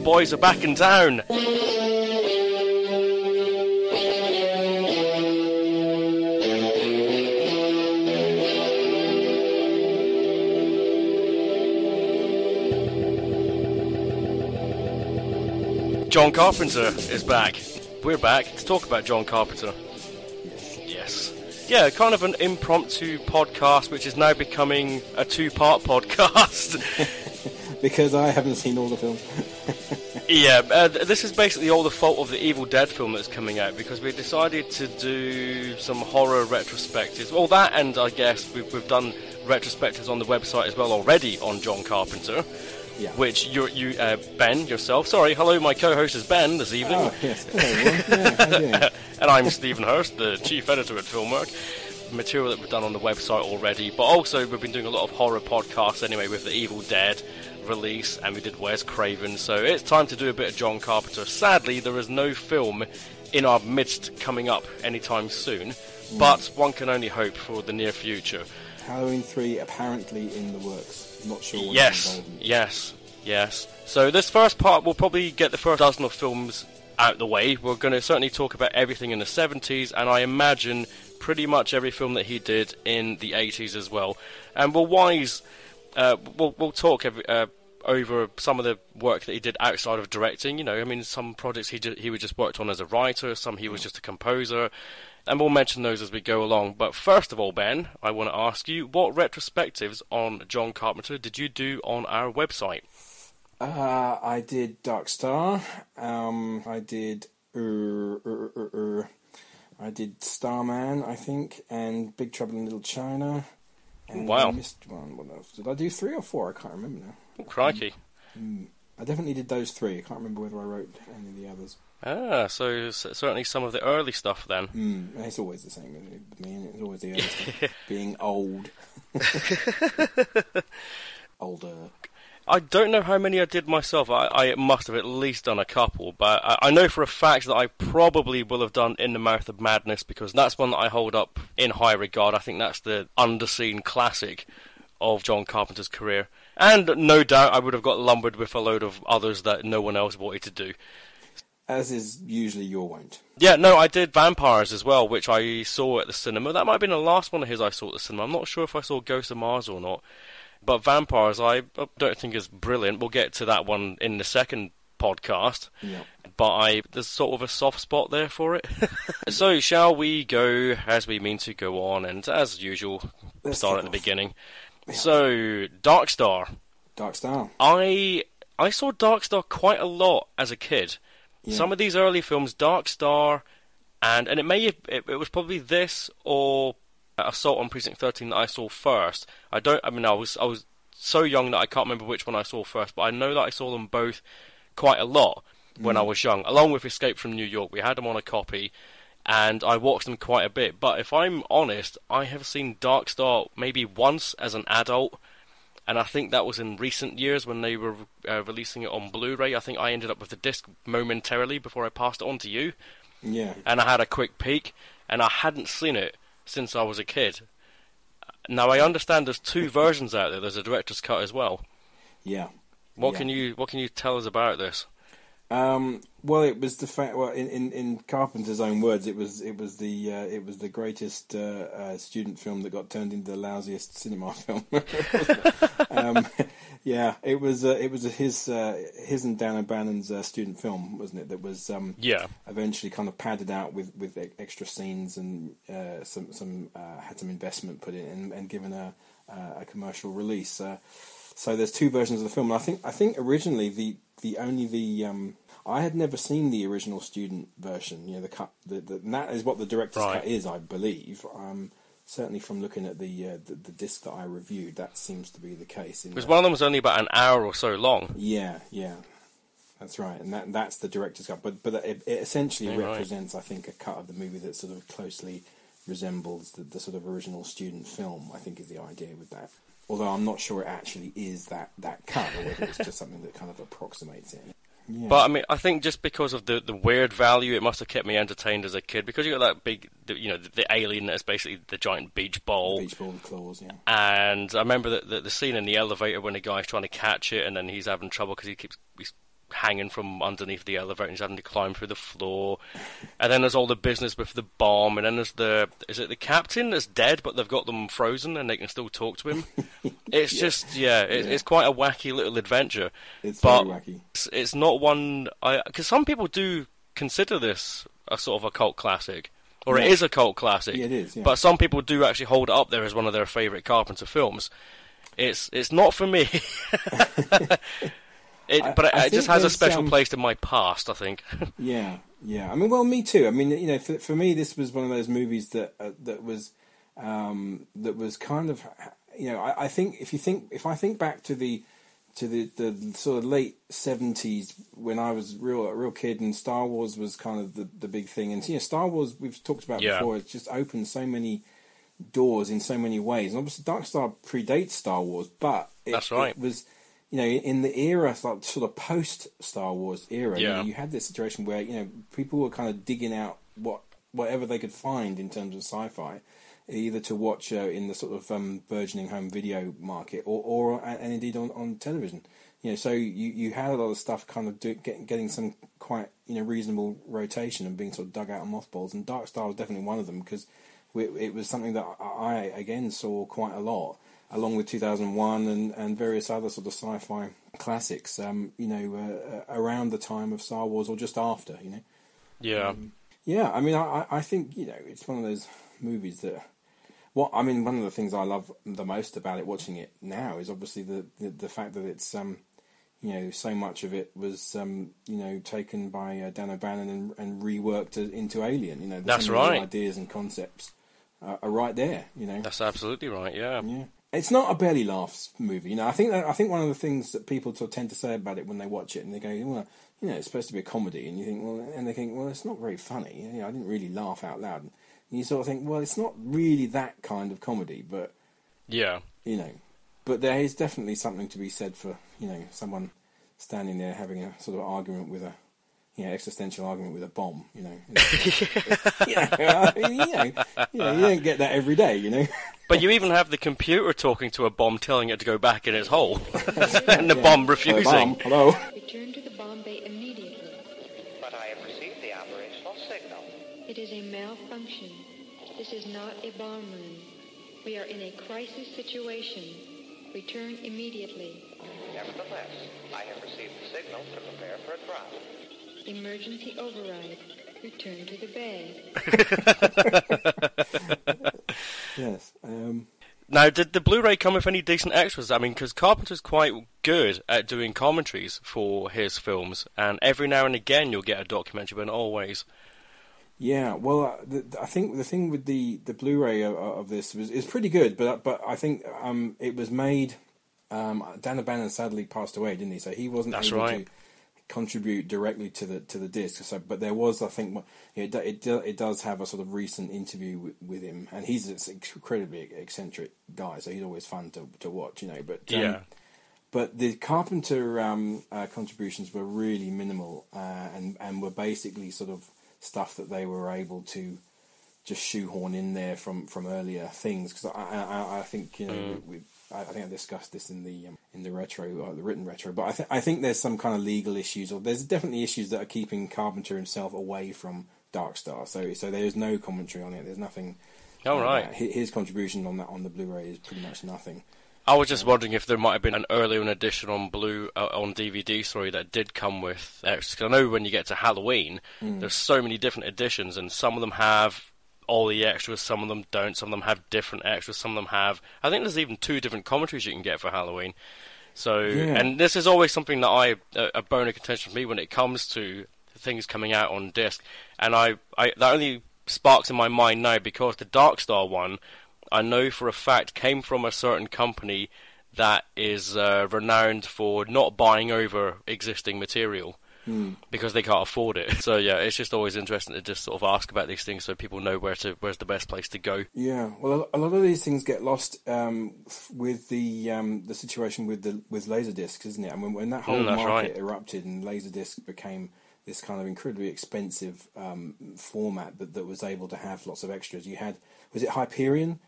The boys are back in town. John Carpenter is back. We're back to talk about John Carpenter. Yes. Yeah, kind of an impromptu podcast, which is now becoming a two part podcast. Because I haven't seen all the films. yeah, uh, this is basically all the fault of the Evil Dead film that's coming out because we decided to do some horror retrospectives. Well, that and I guess we've, we've done retrospectives on the website as well already on John Carpenter. Yeah. Which you, you, uh, Ben, yourself. Sorry, hello. My co-host is Ben this evening. Oh, yes. Hello. Yeah, how and I'm Steven Hurst, the chief editor at Filmwerk. Material that we've done on the website already, but also we've been doing a lot of horror podcasts anyway with the Evil Dead release, and we did Wes Craven. So it's time to do a bit of John Carpenter. Sadly, there is no film in our midst coming up anytime soon, hmm. but one can only hope for the near future. Halloween 3 apparently in the works. Not sure what's Yes, yes, yes. So this first part, we'll probably get the first dozen of films out the way. We're going to certainly talk about everything in the 70s, and I imagine pretty much every film that he did in the 80s as well. And we'll wise, uh, we'll we'll talk every, uh, over some of the work that he did outside of directing. You know, I mean, some projects he ju- he was just worked on as a writer, some he was just a composer. And we'll mention those as we go along. But first of all, Ben, I want to ask you what retrospectives on John Carpenter did you do on our website? Uh, I did Dark Star. Um, I did. Uh, uh, I did Starman, I think, and Big Trouble in Little China. And Wow. I missed one. Did I do three or four? I can't remember now. Oh, crikey. I definitely did those three. I can't remember whether I wrote any of the others. Ah, so certainly some of the early stuff then. Mm, it's always the same with me, it's always the other stuff. Being old. Older. I don't know how many I did myself. I, I must have at least done a couple, but I, I know for a fact that I probably will have done In the Mouth of Madness because that's one that I hold up in high regard. I think that's the underseen classic of John Carpenter's career. And no doubt I would have got lumbered with a load of others that no one else wanted to do. as is usually your wont. Yeah, no, I did Vampires as well, which I saw at the cinema. That might have been the last one of his I saw at the cinema. I'm not sure if I saw Ghost of Mars or not. But Vampires, I don't think is brilliant. We'll get to that one in the second podcast. Yeah. But I there's sort of a soft spot there for it. so shall we go as we mean to go on, and as usual, Let's start at the off. beginning. So Dark Star. Dark Star. I I saw Dark Star quite a lot as a kid. Yeah. Some of these early films, Dark Star, and and it may have, it, it was probably this or Assault on Precinct Thirteen that I saw first. I don't. I mean, I was I was so young that I can't remember which one I saw first, but I know that I saw them both quite a lot when I was young, along with Escape from New York. We had them on a copy. And I watched them quite a bit, but if I'm honest, I have seen Dark Star maybe once as an adult, and I think that was in recent years when they were uh, releasing it on Blu-ray. I think I ended up with the disc momentarily before I passed it on to you, Yeah. and I had a quick peek, and I hadn't seen it since I was a kid. Now I understand there's two versions out there. There's a director's cut as well. Yeah. What Yeah. can you What can you tell us about this? Um, well, it was the fact. Well, in, in, in Carpenter's own words, it was it was the uh, it was the greatest uh, uh, student film that got turned into the lousiest cinema film. um, yeah, it was uh, it was his uh, his and Dan O'Bannon's uh, student film, wasn't it? That was um, Yeah, eventually kind of padded out with with extra scenes and uh, some some uh, had some investment put in and, and given a uh, a commercial release. Uh, so there's two versions of the film. And I think I think originally the the only the um, I had never seen the original student version. You know the cut. The, the, and that is what the director's Right. cut is, I believe. Um, certainly from looking at the, uh, the the disc that I reviewed, that seems to be the case. In because one of them was only about an hour or so long. yeah, yeah, that's right, and that that's the director's cut. But but it, it essentially Yeah, right. represents, I think, a cut of the movie that sort of closely resembles the, the sort of original student film. I think is the idea with that. Although I'm not sure it actually is that that cut, or whether it's just something that kind of approximates it. Yeah. But I mean, I think just because of the, the weird value, it must have kept me entertained as a kid. Because you got that big, the, you know, the, the alien that's basically the giant beach ball. beach ball with claws, yeah. And I remember the, the, the scene in the elevator when the guy's trying to catch it, and then he's having trouble because he keeps he's hanging from underneath the elevator, and he's having to climb through the floor. And then there's all the business with the bomb, and then there's the is it the captain that's dead, but they've got them frozen, and they can still talk to him. It's just yeah, it, Yeah. it's quite a wacky little adventure. It's but very wacky. It's, it's not one I because some people do consider this a sort of a cult classic, or it Yeah. is a cult classic. Yeah, it is, yeah. But some people do actually hold it up there as one of their favourite Carpenter films. It's it's not for me. it, I- but it, I it just has a special um, place in my past. I think. Yeah, yeah. I mean, well, me too. I mean, you know, for, for me, this was one of those movies that uh, that was um, that was kind of, you know, I, I think if you think if I think back to the to the, the sort of late seventies when I was real a real kid and Star Wars was kind of the, the big thing, and you know, Star Wars we've talked about Yeah. before. It's just opened so many doors in so many ways, and obviously Dark Star predates Star Wars, but it, That's right. it was you know, in the era, like sort of post Star Wars era, you, know, you had this situation where you know people were kind of digging out what whatever they could find in terms of sci-fi, either to watch uh, in the sort of um, burgeoning home video market, or, or and indeed on, on television. You know, so you, you had a lot of stuff kind of do, get, getting some quite you know reasonable rotation and being sort of dug out of mothballs, and Dark Star was definitely one of them because it, it was something that I again saw quite a lot along with 2001 and, and various other sort of sci-fi classics, um, you know, uh, uh, around the time of Star Wars or just after, you know. Yeah. Yeah, I mean, I, I think, you know, it's one of those movies that, what I mean, one of the things I love the most about it, watching it now, is obviously the, the, the fact that it's, um, you know, so much of it was, um, you know, taken by uh, Dan O'Bannon and, and reworked into Alien. You know, the That's some of the right. Ideas and concepts uh, are right there. You know, That's absolutely right. Yeah. yeah, it's not a belly laughs movie. You know, I think that, I think one of the things that people sort of tend to say about it when they watch it and they go, well, you know, it's supposed to be a comedy, and you think, well, and they think, well, it's not very funny. You know, I didn't really laugh out loud. And you sort of think, well, it's not really that kind of comedy, but Yeah. you know, but there is definitely something to be said for you know someone standing there having a sort of argument with a you know existential argument with a bomb. You know, you know, I mean, you know, you know, you don't get that every day. You know. But you even have the computer talking to a bomb, telling it to go back in its hole, and the bomb refusing. Bomb, hello. Return to the bomb bay immediately. But I am It is a malfunction. This is not a bomb room. We are in a crisis situation. Return immediately. Nevertheless, I have received the signal to prepare for a drop. Emergency override. Return to the bay. Yes. Um, Now, did the Blu-ray come with any decent extras? I mean, because Carpenter's quite good at doing commentaries for his films, and every now and again you'll get a documentary, but not always. Yeah, well, uh, the, I think the thing with the, the Blu-ray of, of this was is pretty good, but but I think um, it was made. Um, Dan O'Bannon sadly passed away, didn't he? So he wasn't That's able right. to contribute directly to the to the disc. So, but there was, I think, it it it does have a sort of recent interview with, with him, and he's an incredibly eccentric guy, so he's always fun to to watch, you know. But um, Yeah. but the Carpenter um, uh, contributions were really minimal, uh, and and were basically sort of stuff that they were able to just shoehorn in there from, from earlier things. Because I, I I think you know we, we I I think I discussed this in the um, in the retro uh, the written retro, but I think I think there's some kind of legal issues, or there's definitely issues that are keeping Carpenter himself away from Dark Star. So so there's no commentary on it. There's nothing. Oh, uh, right. His, his contribution on that on the Blu-ray is pretty much nothing. I was just wondering if there might have been an earlier edition on blue uh, on DVD, sorry, that did come with extras. 'Cause I know when you get to Halloween, there's so many different editions, and some of them have all the extras, some of them don't, some of them have different extras, some of them have. I think there's even two different commentaries you can get for Halloween. So, Yeah. and this is always something that I a, a bone of contention for me when it comes to things coming out on disc, and I, I that only sparks in my mind now because the Dark Star one, I know for a fact came from a certain company that is uh, renowned for not buying over existing material because they can't afford it. So yeah, it's just always interesting to just sort of ask about these things so people know where to where's the best place to go. Yeah, well, a lot of these things get lost um, with the um, the situation with the with laser laserdiscs, isn't it? I mean, when that whole Mm, market right. erupted and laserdisc became this kind of incredibly expensive um, format that, that was able to have lots of extras. You had was it Hyperion?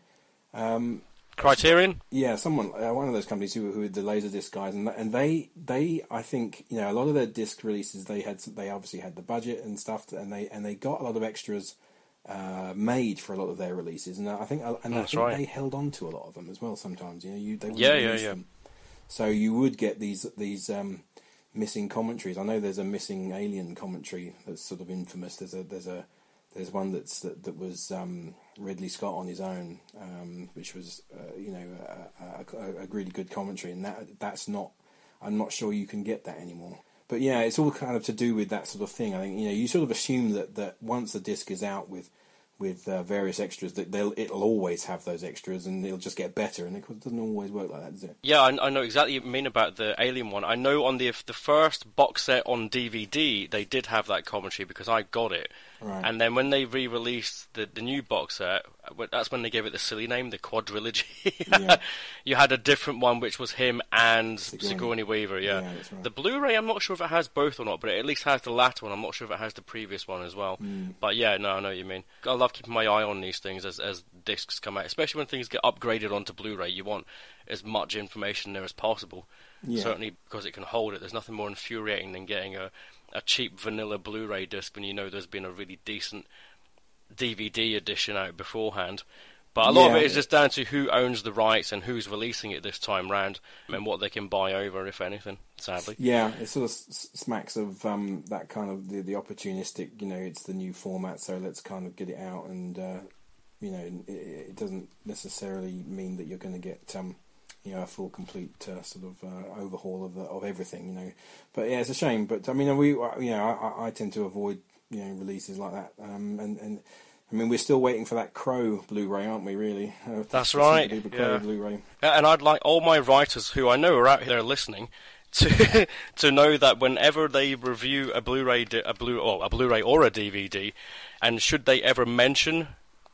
Criterion. Yeah, someone uh, one of those companies who who were the laserdisc guys, and and they they I think you know a lot of their disc releases they had they obviously had the budget and stuff, and they and they got a lot of extras uh, made for a lot of their releases, and I think and I think right. they held on to a lot of them as well. Sometimes you know you they Yeah, yeah, yeah. them. So you would get these these um, missing commentaries. I know there's a missing Alien commentary that's sort of infamous. There's a there's a there's one that's that, that was um, Ridley Scott on his own, um, which was uh, you know a, a, a really good commentary, and that that's not. I'm not sure you can get that anymore. But yeah, it's all kind of to do with that sort of thing. I think you know you sort of assume that, that once the disc is out with with uh, various extras, that they'll it'll always have those extras, and it'll just get better. And it doesn't always work like that, does it? Yeah, I, I know exactly what you mean about the Alien one. I know on the the first box set on DVD they did have that commentary because I got it, Right. and then when they re-released the the new box set, that's when they gave it the silly name, the Quadrilogy. Yeah. you had a different one which was him and Sigourney. Sigourney Weaver. Yeah, Yeah, right. the Blu-ray I'm not sure if it has both or not, but it at least has the latter one. I'm not sure if it has the previous one as well. Hmm. But yeah, no, I know what you mean. I love keeping my eye on these things as as discs come out, especially when things get upgraded onto Blu-ray. You want as much information there as possible. Yeah. Certainly because it can hold it. There's nothing more infuriating than getting a, a cheap vanilla Blu-ray disc when you know there's been a really decent DVD edition out beforehand. But a lot of Yeah. it is just down to who owns the rights and who's releasing it this time round, and what they can buy over, if anything. Sadly. Yeah, it sort of smacks of um, that kind of the, the opportunistic. You know, it's the new format, so let's kind of get it out, and uh, you know, it, it doesn't necessarily mean that you're going to get um, you know a full, complete uh, sort of uh, overhaul of the, of everything. You know, but yeah, it's a shame. But I mean, we you know, I, I- tend to avoid you know releases like that, um, and and. I mean, we're still waiting for that Crow Blu-ray, aren't we? Really? Uh, That's right, Crow yeah. Blu-ray. And I'd like all my writers who I know are out there listening to to know that whenever they review a Blu-ray, a Blu, or a Blu-ray or a DVD, and should they ever mention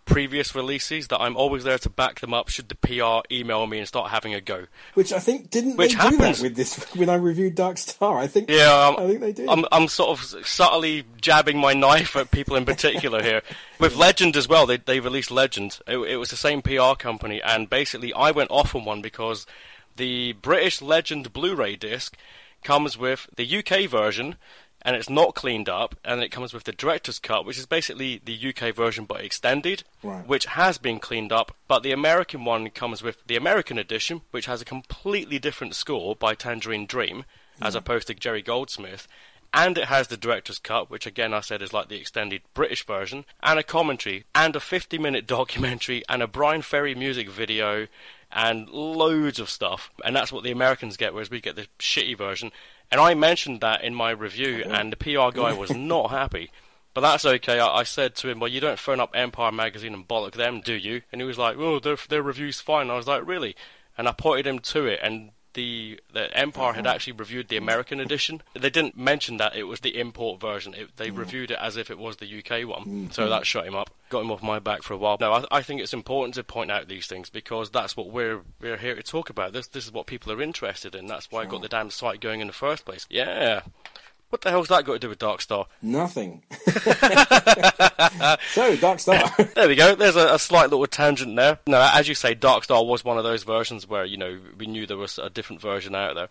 previous releases, that I'm always there to back them up. Should the PR email me and start having a go? Which I think didn't Which they do happens. that with this when I reviewed Dark Star? I think Yeah, um, I think they did. I'm, I'm sort of subtly jabbing my knife at people in particular here. With Legend as well, they, they released Legend. It, it was the same PR company, and basically I went off on one because the British Legend Blu-ray disc comes with the UK version, and it's not cleaned up, and it comes with the director's cut, which is basically the UK version but extended, Right. which has been cleaned up. But the American one comes with the American edition, which has a completely different score by Tangerine Dream, as opposed to Jerry Goldsmith. And it has the director's cut, which again I said is like the extended British version, and a commentary, and a 50 minute documentary, and a Bryan Ferry music video, and loads of stuff. And that's what the Americans get, whereas we get the shitty version. And I mentioned that in my review, and the PR guy was not happy. But that's okay. I, I said to him, "Well, you don't phone up Empire magazine and bollock them, do you?" And he was like, "Oh, their their review's fine." I was like, "Really?" And I pointed him to it, and the the Empire had mm-hmm. actually reviewed the American edition. They didn't mention that it was the import version. It, they mm. reviewed it as if it was the UK one. So mm-hmm. that shut him up, got him off my back for a while. No, I, I think it's important to point out these things because that's what we're we're here to talk about. This this is what people are interested in. That's why I got the damn site going in the first place. Yeah. What the hell's that got to do with Dark Star? Nothing. so, Dark Star. There we go. There's a, a slight little tangent there. No, as you say, Dark Star was one of those versions where you know we knew there was a different version out there.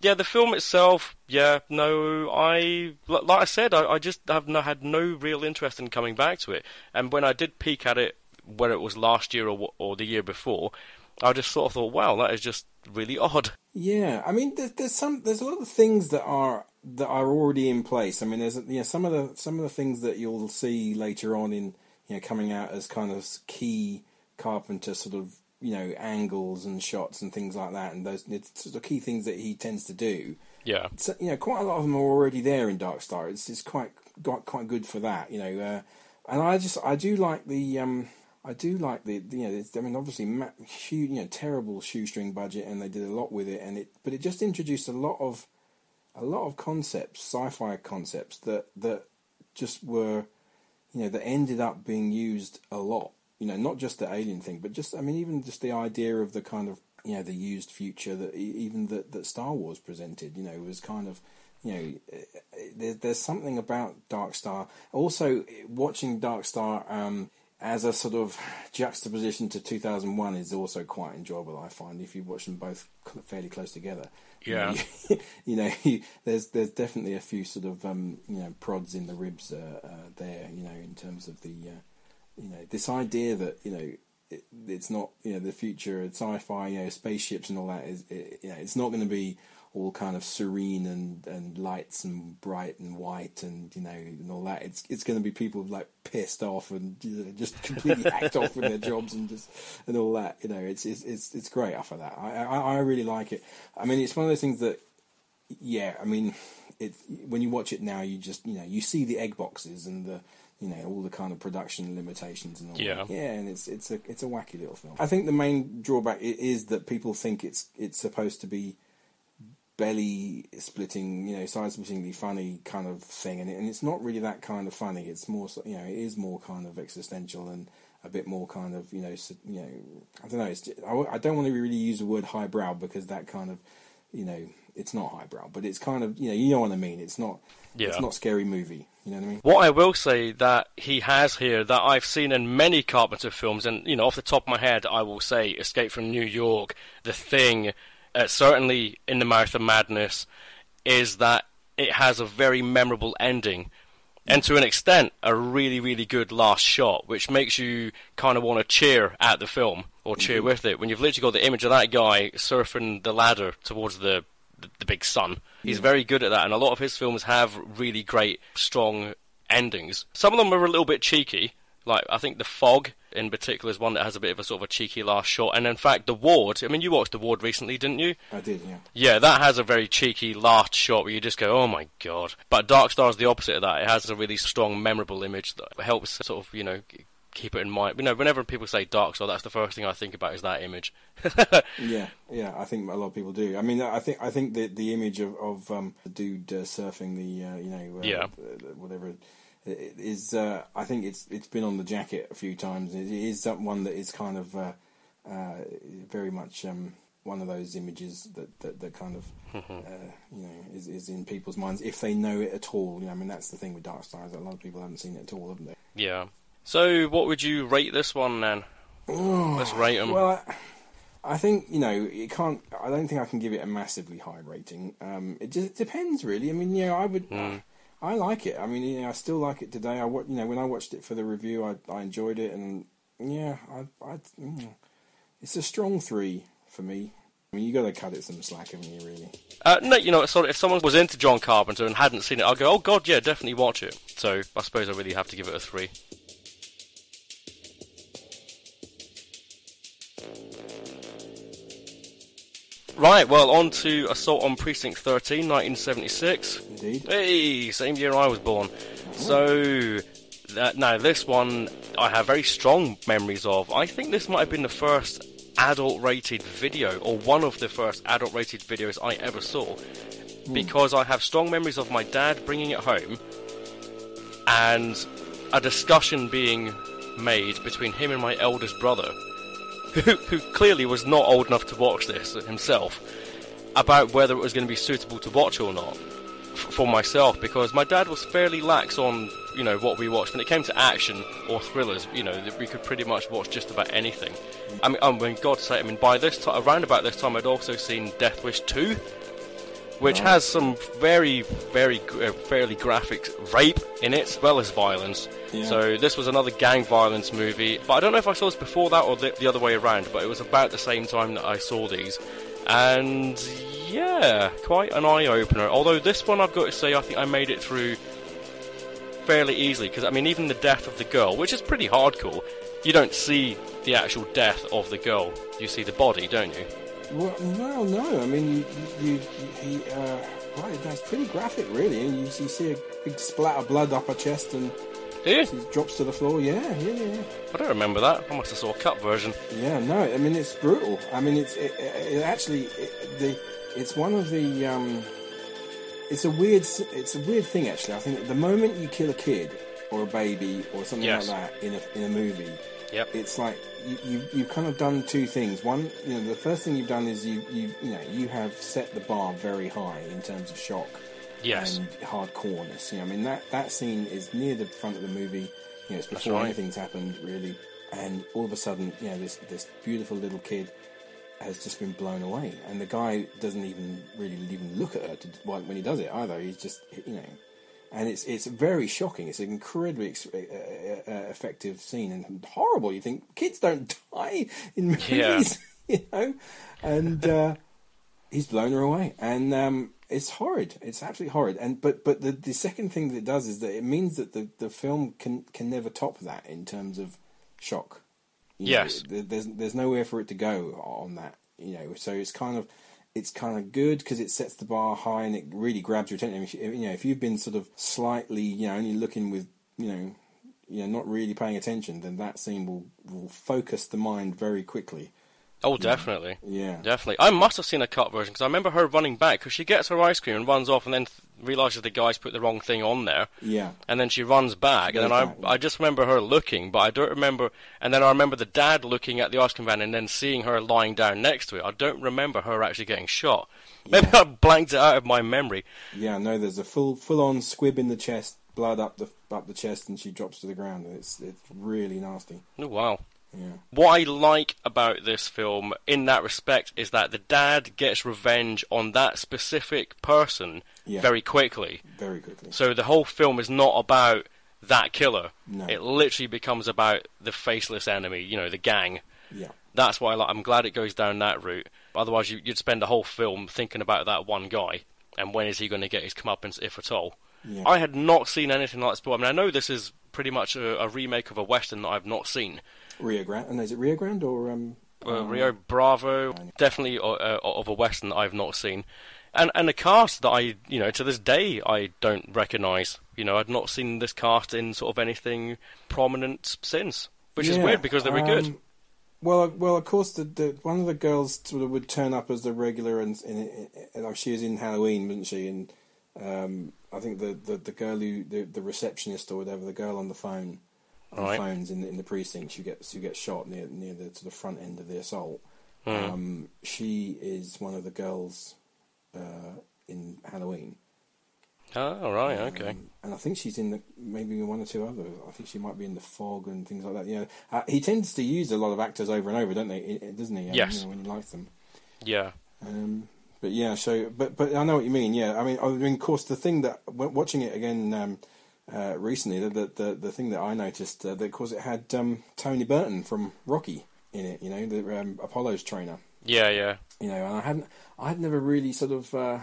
Yeah, the film itself. Yeah, no, I like I said, I, I just have no, had no real interest in coming back to it. And when I did peek at it, whether it was last year or or the year before, I just sort of thought, wow, that is just really odd. Yeah, I mean, there's, there's some, there's a lot of things that are that are already in place. I mean, there's you know some of the some of the things that you'll see later on in you know coming out as kind of key Carpenter sort of you know angles and shots and things like that, and those it's sort of key things that he tends to do. Yeah, So, you know, quite a lot of them are already there in Dark Star. It's it's quite quite quite good for that, you know. Uh, and I just I do like the um I do like the, you know I mean obviously huge you know terrible shoestring budget and they did a lot with it and it but it just introduced a lot of a lot of concepts sci-fi concepts that that just were you know that ended up being used a lot. You know not just the alien thing but just I mean even just the idea of the kind of you know the used future that even that that Star Wars presented you know was kind of you know eh, there, there's something about Dark Star. Also watching Dark Star um as a sort of juxtaposition to 2001 is also quite enjoyable I find if you watch them both fairly close together You know, Yeah. you, you know you, there's there's definitely a few sort of um you know prods in the ribs uh, uh, there you know in terms of the uh, you know this idea that you know it, it's not you know the future sci-fi you know spaceships and all that is it, you know it's not going to be all kind of serene and, and lights and bright and white and you know and all that it's it's going to be people like pissed off and you know, just completely act off with their jobs and just and all that you know it's it's it's, it's great after that I, I I really like it I mean it's one of those things that yeah, I mean, it when you watch it now, you just you know you see the egg boxes and the you know all the kind of production limitations and all Yeah. that. Yeah, and it's it's a it's a wacky little film. I think the main drawback is that people think it's it's supposed to be belly splitting, you know, side splittingly funny kind of thing, and it, and it's not really that kind of funny. It's more you know it is more kind of existential and a bit more kind of you know you know I don't know. It's, I, w- I don't want to really use the word highbrow because that kind of you know it's not highbrow, but it's kind of you know you know what I mean. It's not Yeah. it's not scary movie. You know what I mean? What I will say that he has here that I've seen in many Carpenter films, and you know, off the top of my head, I will say Escape from New York, The Thing, uh, certainly In the Mouth of Madness, is that it has a very memorable ending. And to an extent, a really, really good last shot, which makes you kind of want to cheer at the film or cheer with it. When you've literally got the image of that guy surfing the ladder towards the the, the big sun. He's very good at that, and a lot of his films have really great, strong endings. Some of them are a little bit cheeky. Like I think the fog in particular is one that has a bit of a sort of a cheeky last shot, and in fact the ward. I mean, you watched the ward recently, didn't you? I did, yeah. Yeah, that has a very cheeky last shot where you just go, "Oh my god!" But Dark Star is the opposite of that. It has a really strong, memorable image that helps sort of you know keep it in mind. You know, whenever people say Dark Star, that's the first thing I think about is that image. Yeah, yeah, I think a lot of people do. I mean, I think I think the the image of of um, the dude uh, surfing the uh, you know uh, Yeah. whatever is. Uh, I think it's it's been on the jacket a few times. It is that one that is kind of uh, uh, very much um, one of those images that that, that kind of uh, you know is, is in people's minds if they know it at all. You know, I mean, that's the thing with Dark Stars. A lot of people haven't seen it at all, haven't they? yeah. So, what would you rate this one then? Let's rate them. Well, I, I think you know it can't. I don't think I can give it a massively high rating. Um, it just depends, really. I mean, you know, I would. I like it. I mean, you know, I still like it today. I you know when I watched it for the review, I I enjoyed it, and yeah, I I mm, it's a strong three for me. I mean, you got to cut it some slack, haven't you? Really? Uh, no, you know, if someone was into John Carpenter and hadn't seen it, I'd go, oh god, yeah, definitely watch it. So I suppose I really have to give it a three. Right, well, on to Assault on Precinct 13, 1976. Indeed. Hey, same year I was born. So, that, now this one I have very strong memories of. I think this might have been the first adult rated video, or one of the first adult rated videos I ever saw. Hmm. Because I have strong memories of my dad bringing it home and a discussion being made between him and my eldest brother, who, who clearly was not old enough to watch this himself, about whether it was going to be suitable to watch or not for myself. Because my dad was fairly lax on you know what we watched when it came to action or thrillers. You know we could pretty much watch just about anything. I mean, I mean, God sake, I mean, by this time, around about this time, I'd also seen Death Wish two which Right. has some very, very, uh, fairly graphic rape in it, as well as violence. Yeah. So this was another gang violence movie. But I don't know if I saw this before that or the, the other way around. But it was about the same time that I saw these, and yeah, quite an eye opener. Although this one, I've got to say, I think I made it through fairly easily because I mean, even the death of the girl, which is pretty hardcore, you don't see the actual death of the girl. You see the body, don't you? Well, no, no. I mean, you, you, you he, uh, right, that's pretty graphic, really. And you, you see a big splat of blood up her chest, and Do you? she drops to the floor. Yeah, yeah, yeah. I don't remember that. I must have saw a cut version. Yeah, no, I mean it's brutal. I mean it's it, it, it actually it, the it's one of the um, it's a weird it's a weird thing actually. I think that the moment you kill a kid or a baby or something Yes. like that in a in a movie, Yep. it's like you, you you've kind of done two things. One, you know, the first thing you've done is you you you know you have set the bar very high in terms of shock Yes. and hardcoreness. You know, I mean that that scene is near the front of the movie. You know, it's before right. anything's happened really, and all of a sudden, you know, this this beautiful little kid has just been blown away, and the guy doesn't even really even look at her to, when when he does it either. He's just you know. And it's it's very shocking. It's an incredibly ex- uh, uh, uh, effective scene and horrible. You think kids don't die in movies, Yeah. you know? And uh, he's blown her away, and um, it's horrid. It's absolutely horrid. And but but the, the second thing that it does is that it means that the, the film can can never top that in terms of shock. You know, Yes. there- there's there's nowhere for it to go on that. You know, so it's kind of it's kind of good because it sets the bar high and it really grabs your attention. If you know, if you've been sort of slightly, you know, only looking with, you know, you know, not really paying attention, then that scene will will focus the mind very quickly. Oh, definitely. Yeah. Definitely. I must have seen a cut version because I remember her running back because she gets her ice cream and runs off and then th- realizes the guys put the wrong thing on there. Yeah. And then she runs back, and then I, back, yeah. I just remember her looking, but I don't remember. And then I remember the dad looking at the ice cream van, and then seeing her lying down next to it. I don't remember her actually getting shot. Maybe I blanked it out of my memory. Yeah, no, there's a full full on squib in the chest, blood up the up the chest, and she drops to the ground. It's it's really nasty. Oh wow. Yeah, What I like about this film, in that respect, is that the dad gets revenge on that specific person Yeah. very quickly. very quickly. So the whole film is not about that killer. No. It literally becomes about the faceless enemy, you know, the gang. Yeah, That's why I like. I'm glad it goes down that route. Otherwise, you, you'd spend the whole film thinking about that one guy and when is he going to get his comeuppance, if at all. yeah. I had not seen anything like this before. I mean, I know this is pretty much a, a remake of a western that I've not seen. Rio Grande, and is it Rio Grande or um? Uh, um, Rio Bravo, definitely uh, uh, of a western that I've not seen, and and a cast that I, you know, to this day I don't recognise. You know, I'd not seen this cast in sort of anything prominent since, which is weird because they were good. um, Well, well, of course, the, the one of the girls sort of would turn up as the regular, and, and, and she was in Halloween, wasn't she? And um, I think the, the, the girl who the, the receptionist or whatever, the girl on the phone, on Right. phones in the, in the precinct, she gets who gets shot near near the to the front end of the assault. Hmm. Um, she is one of the girls uh, in Halloween. Oh, right, okay. Um, and I think she's in the maybe in one or two others. I think she might be in the fog and things like that. You know, uh, he tends to use a lot of actors over and over, don't they? Doesn't he? Yes. You know, when he likes them. Yeah. Um, But yeah, so but but I know what you mean. Yeah, I mean, I mean, of course, the thing that watching it again um, uh, recently, the, the the the thing that I noticed uh, that of course it had um, Tony Burton from Rocky in it. You know, the um, Apollo's trainer. Yeah, yeah. You know, and I hadn't, I had never really sort of. Uh,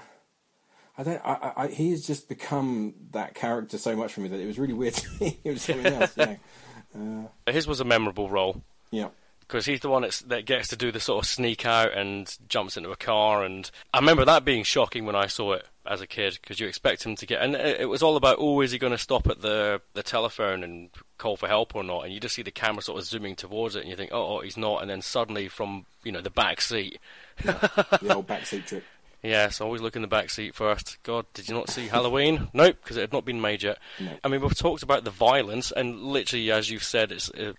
I don't. I, I, I, he has just become that character so much for me that it was really weird to me. it was something else. You know. His was a memorable role. Yeah. Because he's the one that's, that gets to do the sort of sneak out and jumps into a car. And I remember that being shocking when I saw it as a kid because you expect him to get. And it, was all about, oh, is he going to stop at the the telephone and call for help or not? And you just see the camera sort of zooming towards it, and you think, oh, oh he's not. And then suddenly from you know the back seat. The old back seat trick. Yes, always look in the back seat first. God, did you not see Halloween? nope, because it had not been made yet. No. I mean, we've talked about the violence, and literally, as you've said, it's uh,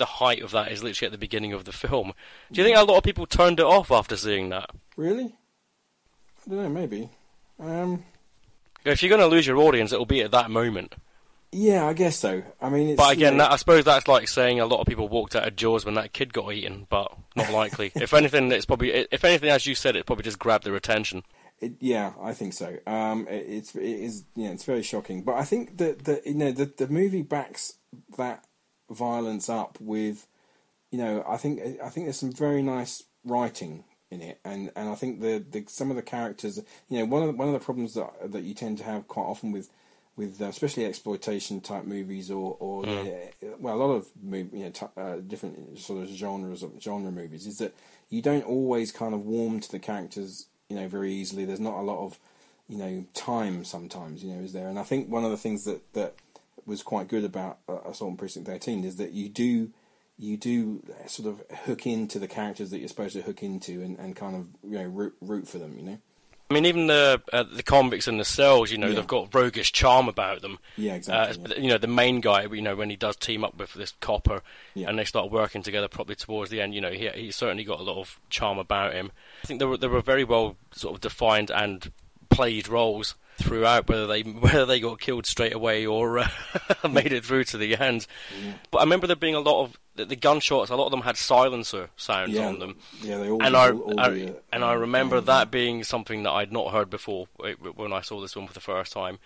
the height of that is literally at the beginning of the film. Do you think a lot of people turned it off after seeing that? Really? I don't know. Maybe. Um, If you're going to lose your audience, it'll be at that moment. yeah, I guess so. I mean, it's, But again, you know, that, I suppose that's like saying a lot of people walked out of Jaws when that kid got eaten, but not likely. if anything, it's probably, if anything, as you said, it probably just grabbed their attention. It, yeah, I think so. Um, it, it's it is yeah, it's very shocking. But I think that the you know the the movie backs that violence up with, you know, I think I think there's some very nice writing in it, and, and I think the, the some of the characters, you know, one of the, one of the problems that that you tend to have quite often with with uh, especially exploitation type movies or or uh, well a lot of mov- you know t- uh, different sort of genres of genre movies is that you don't always kind of warm to the characters you know very easily. There's not a lot of you know time sometimes you know is there, and I think one of the things that that was quite good about uh, Assault on Precinct 13 is that you do you do sort of hook into the characters that you're supposed to hook into and, and kind of you know root, root for them you know I mean, even the uh, the convicts in the cells, you know, Yeah. they've got roguish charm about them. Yeah, exactly, Uh, You know, the main guy, you know, when he does team up with this copper, Yeah. and they start working together properly towards the end, you know, he he certainly got a lot of charm about him. I think there were there were very well sort of defined and played roles throughout, whether they whether they got killed straight away or uh, made it through to the end. But I remember there being a lot of the, the gunshots. A lot of them had silencer sounds yeah on them yeah they all and I, all, I- the, uh, and I um, remember um, that being something that I'd not heard before uh, when I saw this film for the first time.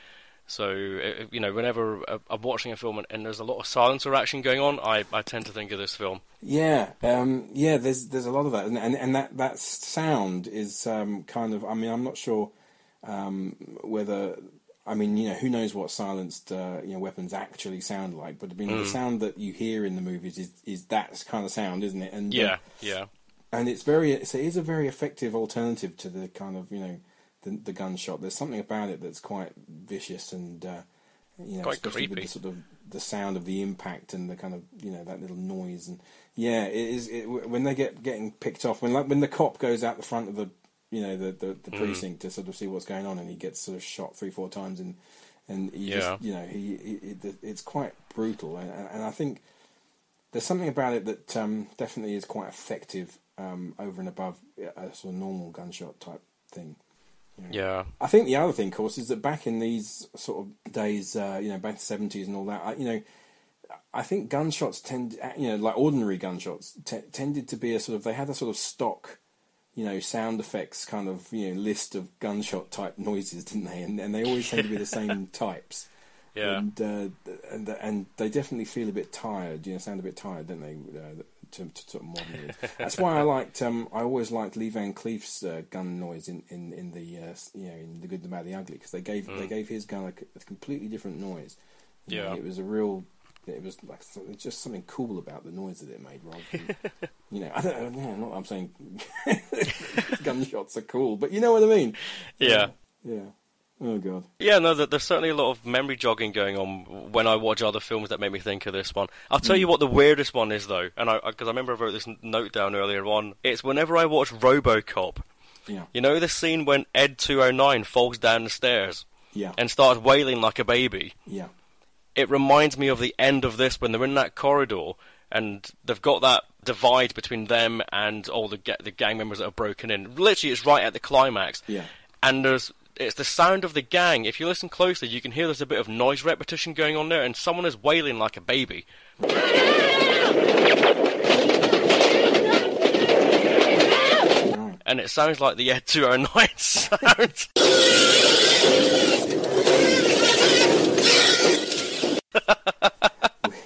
So uh, you know, whenever uh, I'm watching a film and, and there's a lot of silencer action going on, I, I tend to think of this film. Yeah, um, yeah. There's there's a lot of that, and and, and that that sound is um, kind of. I mean, I'm not sure um, whether. I mean, you know, who knows what silenced uh, you know weapons actually sound like? But I mean, Mm. the sound that you hear in the movies is is that kind of sound, isn't it? And uh, Yeah, yeah, and it's very it's, it is a very effective alternative to the kind of you know the, the gunshot. There's something about it that's quite vicious and uh, you know Quite especially creepy. with the sort of the sound of the impact and the kind of you know that little noise and yeah it is it, when they get getting picked off when like when the cop goes out the front of the you know the the, Mm. the precinct to sort of see what's going on and he gets sort of shot three four times and and he Yeah. just, you know he, he it, it's quite brutal and, and I think there's something about it that um, definitely is quite effective um, over and above a sort of normal gunshot type thing. you know. yeah, I think the other thing, of course, is that back in these sort of days, uh, you know, back in the seventies and all that, I, you know, I think gunshots tend, you know, like ordinary gunshots t- tended to be a sort of they had a sort of stock, you know, sound effects kind of you know list of gunshot type noises, didn't they? And, and they always tend to be the same types. yeah. And, uh, and and they definitely feel a bit tired. You know, sound a bit tired, don't they? Uh, to, to sort of modern ears. That's why I liked. Um, I always liked Lee Van Cleef's uh, gun noise in in in the uh, you know in the Good, the Bad, the Ugly because they gave they gave his gun a completely different noise. Yeah. it was a real. It was like just something cool about the noise that it made, rather than you know. I don't. Yeah, not. I'm saying gunshots are cool, but you know what I mean. yeah. Yeah. Oh god. Yeah, no, there's certainly a lot of memory jogging going on when I watch other films that make me think of this one. I'll tell you what the weirdest one is, though, and I because I remember I wrote this note down earlier on. It's whenever I watch RoboCop. Yeah. You know the scene when Ed 209 falls down the stairs Yeah. and starts wailing like a baby. yeah. It reminds me of the end of this when they're in that corridor and they've got that divide between them and all the the gang members that have broken in. Literally, it's right at the climax. Yeah. And there's it's the sound of the gang. If you listen closely, you can hear there's a bit of noise repetition going on there, and someone is wailing like a baby. And it sounds like the Ed 209 sound.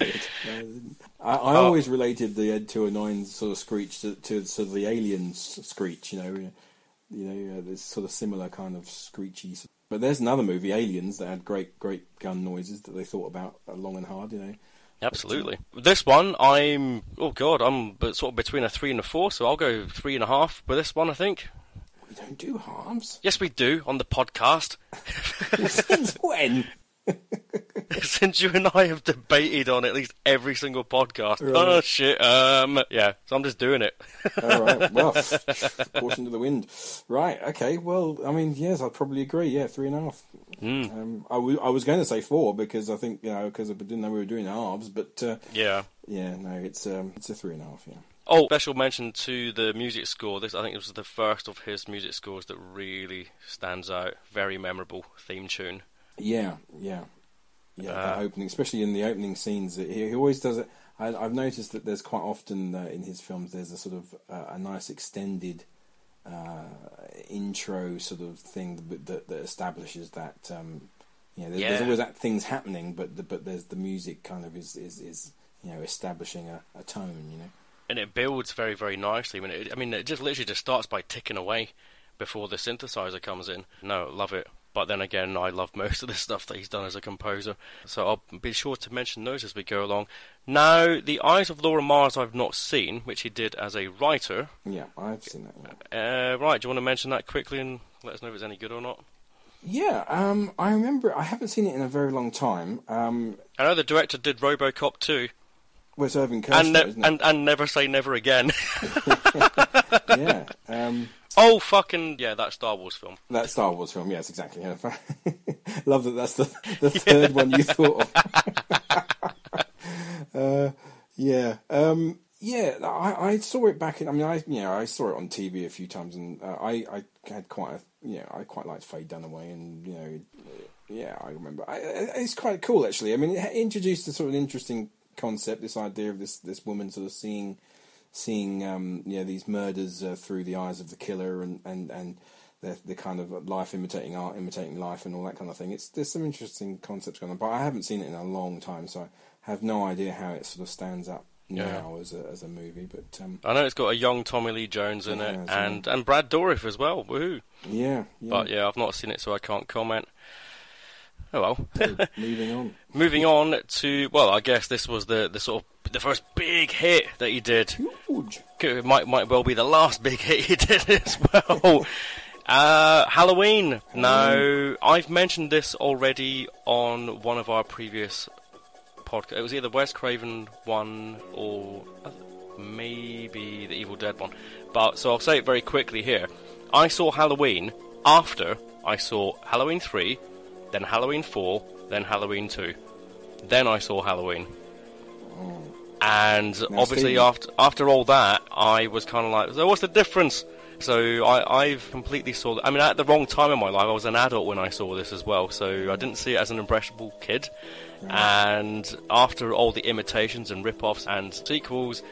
Weird. I, I always related the Ed 209 sort of screech to, to sort of the aliens screech, you know. You know, uh, there's sort of similar kind of screechy. But there's another movie, Aliens, that had great, great gun noises that they thought about uh, long and hard, you know. Absolutely. This one, I'm oh god, I'm sort of between a three and a four, so I'll go three and a half with this one. I think. We don't do halves. Yes, we do on the podcast. Since when? Since you and I have debated on at least every single podcast. Right. Oh shit. Um. Yeah. So I'm just doing it. All right. Well, caution to the wind. Right. Okay. Well, I mean, yes, I'd probably agree. Yeah, three and a half. Mm. Um, I, w- I was going to say four because I think you know because I didn't know we were doing halves, but uh, Yeah. yeah, no, it's um, it's a three and a half. Yeah. Oh, special mention to the music score. This I think this was the first of his music scores that really stands out. Very memorable theme tune. Yeah, yeah, yeah. Uh, that opening, especially in the opening scenes, he, he always does it. I, I've noticed that there's quite often uh, in his films there's a sort of uh, a nice extended uh, intro sort of thing that, that, that establishes that. Um, you know, there's, there's always that things happening, but the, but there's the music kind of is is, is you know establishing a, a tone. You know. and it builds very very nicely. When it, I mean, it just literally just starts by ticking away before the synthesizer comes in. No, love it. But then again, I love most of the stuff that he's done as a composer, so I'll be sure to mention those as we go along. Now, The Eyes of Laura Mars I've not seen, which he did as a writer. Yeah, I've seen that. Yeah. Uh, right, do you want to mention that quickly and let us know if it's any good or not? Yeah, um, I remember. I haven't seen it in a very long time. Um, I know the director did RoboCop 2, well, it's Irving Kershner, and, ne- and and Never Say Never Again. yeah, um, oh, fucking yeah, that Star Wars film. that Star Wars film. Yes, exactly. Yeah. Love that. That's the the third one you thought of. uh, yeah, um, yeah. I, I saw it back in. I mean, I you know I saw it on TV a few times, and uh, I I had quite a you know I quite liked Faye Dunaway, and you know yeah I remember. I, it's quite cool actually. I mean, it introduced a sort of an interesting concept. This idea of this this woman sort of seeing seeing um, you know these murders uh, through the eyes of the killer and and and the the kind of life imitating art, imitating life, and all that kind of thing. It's there's some interesting concepts going on, but I haven't seen it in a long time, so I have no idea how it sort of stands up Yeah. now as a as a movie. But um, I know it's got a young Tommy Lee Jones in Yeah, it, and and Brad Dourif as well. Woohoo! yeah, yeah. But yeah, I've not seen it, so I can't comment. Oh well. So, moving on. Moving on to well, I guess this was the the sort of the first big hit that he did. Huge. It might might well be the last big hit he did as well. Uh, Halloween. Now, I've mentioned this already on one of our previous podcasts. It was either Wes Craven one or maybe the Evil Dead one. But so I'll say it very quickly here. I saw Halloween after I saw Halloween three, then Halloween four, then Halloween two. Then I saw Halloween. And obviously, after after all that, I was kind of like, so what's the difference? So I, I've completely saw. I mean, at the wrong time in my life, I was an adult when I saw this as well. So I didn't see it as an impressionable kid. And after all the imitations and rip-offs and sequels,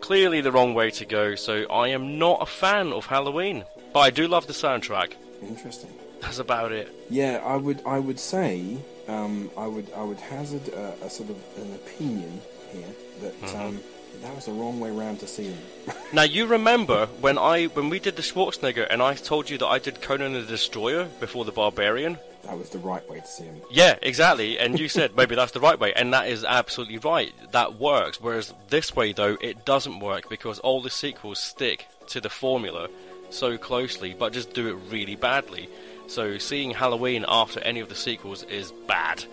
clearly the wrong way to go. So I am not a fan of Halloween, but I do love the soundtrack. Interesting. That's about it. Yeah, I would I would say um, I would I would hazard a, a sort of an opinion here that Mm-hmm. um, that was the wrong way round to see him. Now you remember when I when we did the Schwarzenegger and I told you that I did Conan the Destroyer before the Barbarian. that was the right way to see him. Yeah, exactly. And you said maybe that's the right way, and that is absolutely right. That works. Whereas this way, though, it doesn't work because all the sequels stick to the formula so closely, but just do it really badly. So seeing Halloween after any of the sequels is bad.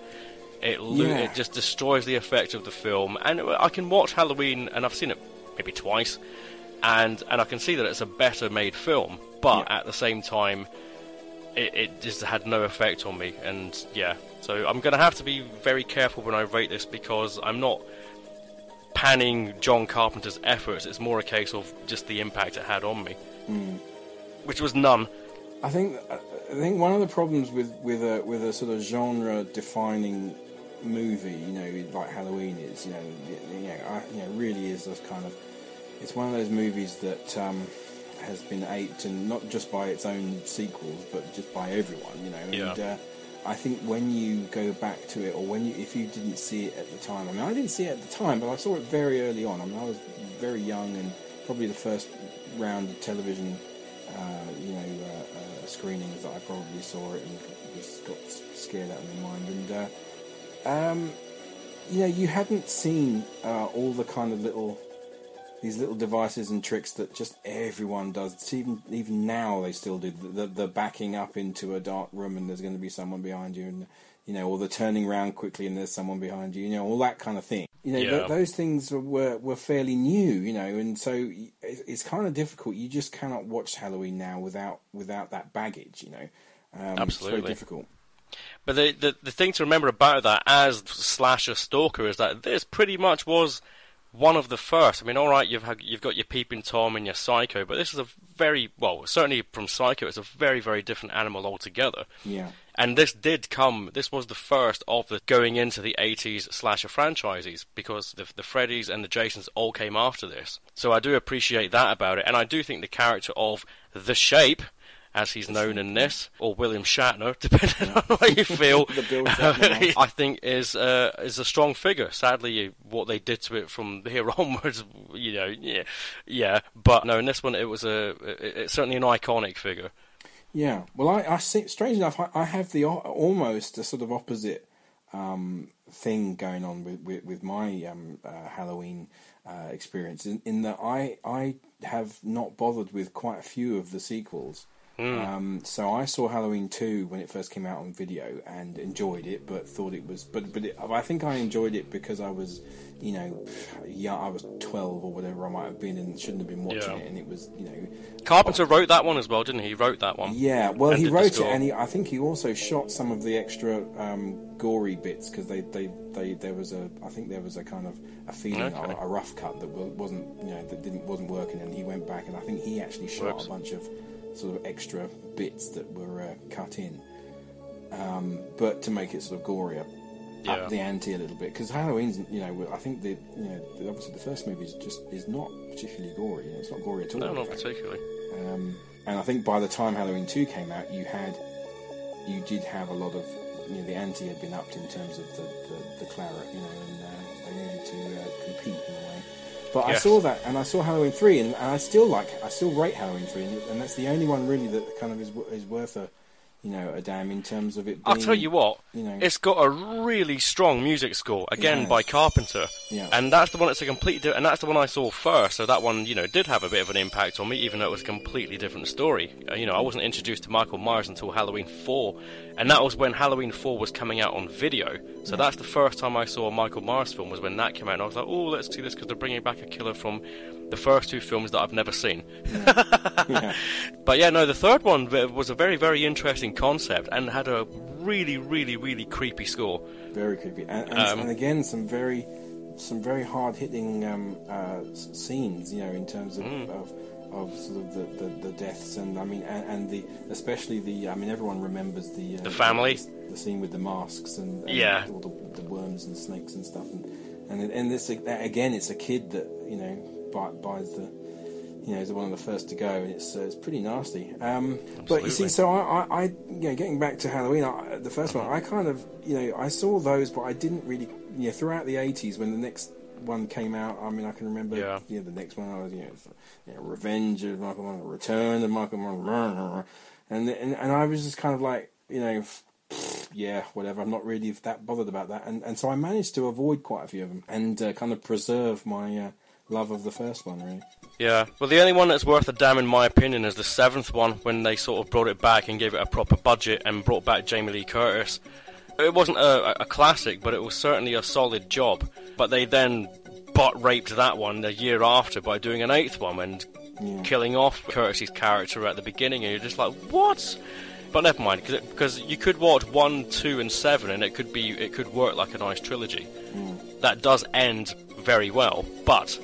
It lo- Yeah. it just destroys the effect of the film. And I can watch Halloween, and I've seen it maybe twice, and and I can see that it's a better made film. But Yeah. at the same time, it, it just had no effect on me. And yeah, so I'm going to have to be very careful when I rate this because I'm not panning John Carpenter's efforts. It's more a case of just the impact it had on me, hmm. which was none. I think uh, I think one of the problems with with a with a sort of genre defining movie, you know, like Halloween is, you know, you know, I, you know, really is this kind of. It's one of those movies that um, has been aped, and not just by its own sequels, but just by everyone. You know, and Yeah. uh, I think when you go back to it, or when you if you didn't see it at the time, I mean, I didn't see it at the time, but I saw it very early on. I mean, I was very young, and probably the first round of television, uh, you know, uh, screenings that I probably saw it and just got scared out of my mind. And uh, um, you know, you hadn't seen uh, all the kind of little these little devices and tricks that just everyone does. It's even even now they still do the, the the backing up into a dark room and there's going to be someone behind you, and you know, or the turning around quickly and there's someone behind you. You know, all that kind of thing. You know, th- those things were were fairly new. You know, and so it's, it's kind of difficult. You just cannot watch Halloween now without without that baggage. You know, um, It's Absolutely. very difficult. But the, the the thing to remember about that as slasher stalker is that this pretty much was one of the first. I mean, all right, you've had, you've got your peeping tom and your psycho, but this is a very well, certainly from psycho, it's a very very different animal altogether. Yeah. And this did come. This was the first of the going into the 80s slasher franchises because the the Freddys and the Jasons all came after this. So I do appreciate that about it, and I do think the character of the Shape, as he's known in this, or William Shatner, depending on how you feel, The Bill Shatner. I think is uh, is a strong figure. Sadly, what they did to it from here onwards, you know, yeah, yeah. But no, in this one, it was a it- it's certainly an iconic figure. Yeah, well, I, I see. Strange enough, I, I have the almost a sort of opposite um, thing going on with with, with my um, uh, Halloween uh, experience. In, in that I I have not bothered with quite a few of the sequels. Um, so I saw Halloween two when it first came out on video and enjoyed it, but thought it was. But but it, I think I enjoyed it because I was, you know, young. I was twelve or whatever I might have been and shouldn't have been watching Yeah. it, and it was you know Carpenter wrote that one as well, didn't he? He wrote that one. yeah, well, he wrote it, and he, I think he also shot some of the extra um, gory bits because they, they, they, there was a, I think there was a kind of a feeling, Okay. a, a rough cut that wasn't, you know, that didn't wasn't working, and he went back, and I think he actually shot Works. a bunch of sort of extra bits that were uh, cut in, um, but to make it sort of gorier. Yeah. Up the ante a little bit because Halloween's, you know, I think the, you know, the- obviously the first movie is just is not particularly gory. You know, it's not gory at all. No, not fact. particularly. Um, and I think by the time Halloween two came out, you had, you did have a lot of, you know, the ante had been upped in terms of the, the, the claret, you know, and uh, they needed to uh, compete in a way. But I saw that, and I saw Halloween three, and, and I still like, I still rate Halloween three, and, and that's the only one really that kind of is is worth a, you know, a damn in terms of it. I'll tell you what, you know, it's got a really strong music score again Yes. by Carpenter, Yeah. and that's the one that's a complete, di- and that's the one I saw first. So that one, you know, did have a bit of an impact on me, even though it was a completely different story. Uh, you know, I wasn't introduced to Michael Myers until Halloween four, and that was when Halloween four was coming out on video. So that's the first time I saw a Michael Myers film was when that came out, and I was like, oh, let's see this because they're bringing back a killer from the first two films that I've never seen. yeah. But yeah, no, the third one was a very, very interesting concept and had a really, really, really creepy score. Very creepy, and, and, Um, and again, some very, some very hard hitting um, uh, scenes. You know, in terms of, Mm. of, of sort of the, the, the deaths, and I mean, and, and the especially the. I mean, everyone remembers the uh, The family? the, the scene with the masks and, and Yeah. all the, the worms and snakes and stuff, and and and this again, it's a kid that you know buys the. You know, is one of the first to go, and it's uh, it's pretty nasty. Um, but you see, so I, I, I, you know, getting back to Halloween, I, the first one, I kind of, you know, I saw those, but I didn't really, you know, throughout the '80s when the next one came out. I mean, I can remember, Yeah. you know, the next one I was, you know, you know Revenge of Michael Myers, Return of Michael Myers, and and and I was just kind of like, you know. pfft, Yeah, whatever. I'm not really that bothered about that, and and so I managed to avoid quite a few of them and uh, kind of preserve my uh, love of the first one. Really, Yeah. Well, the only one that's worth a damn, in my opinion, is the seventh one when they sort of brought it back and gave it a proper budget and brought back Jamie Lee Curtis. It wasn't a, a classic, but it was certainly a solid job. But they then butt raped that one the year after by doing an eighth one and Yeah. killing off Curtis's character at the beginning, and you're just like, what? But never mind, because you could watch one, two, and seven, and it could be it could work like a nice trilogy. That does end very well, but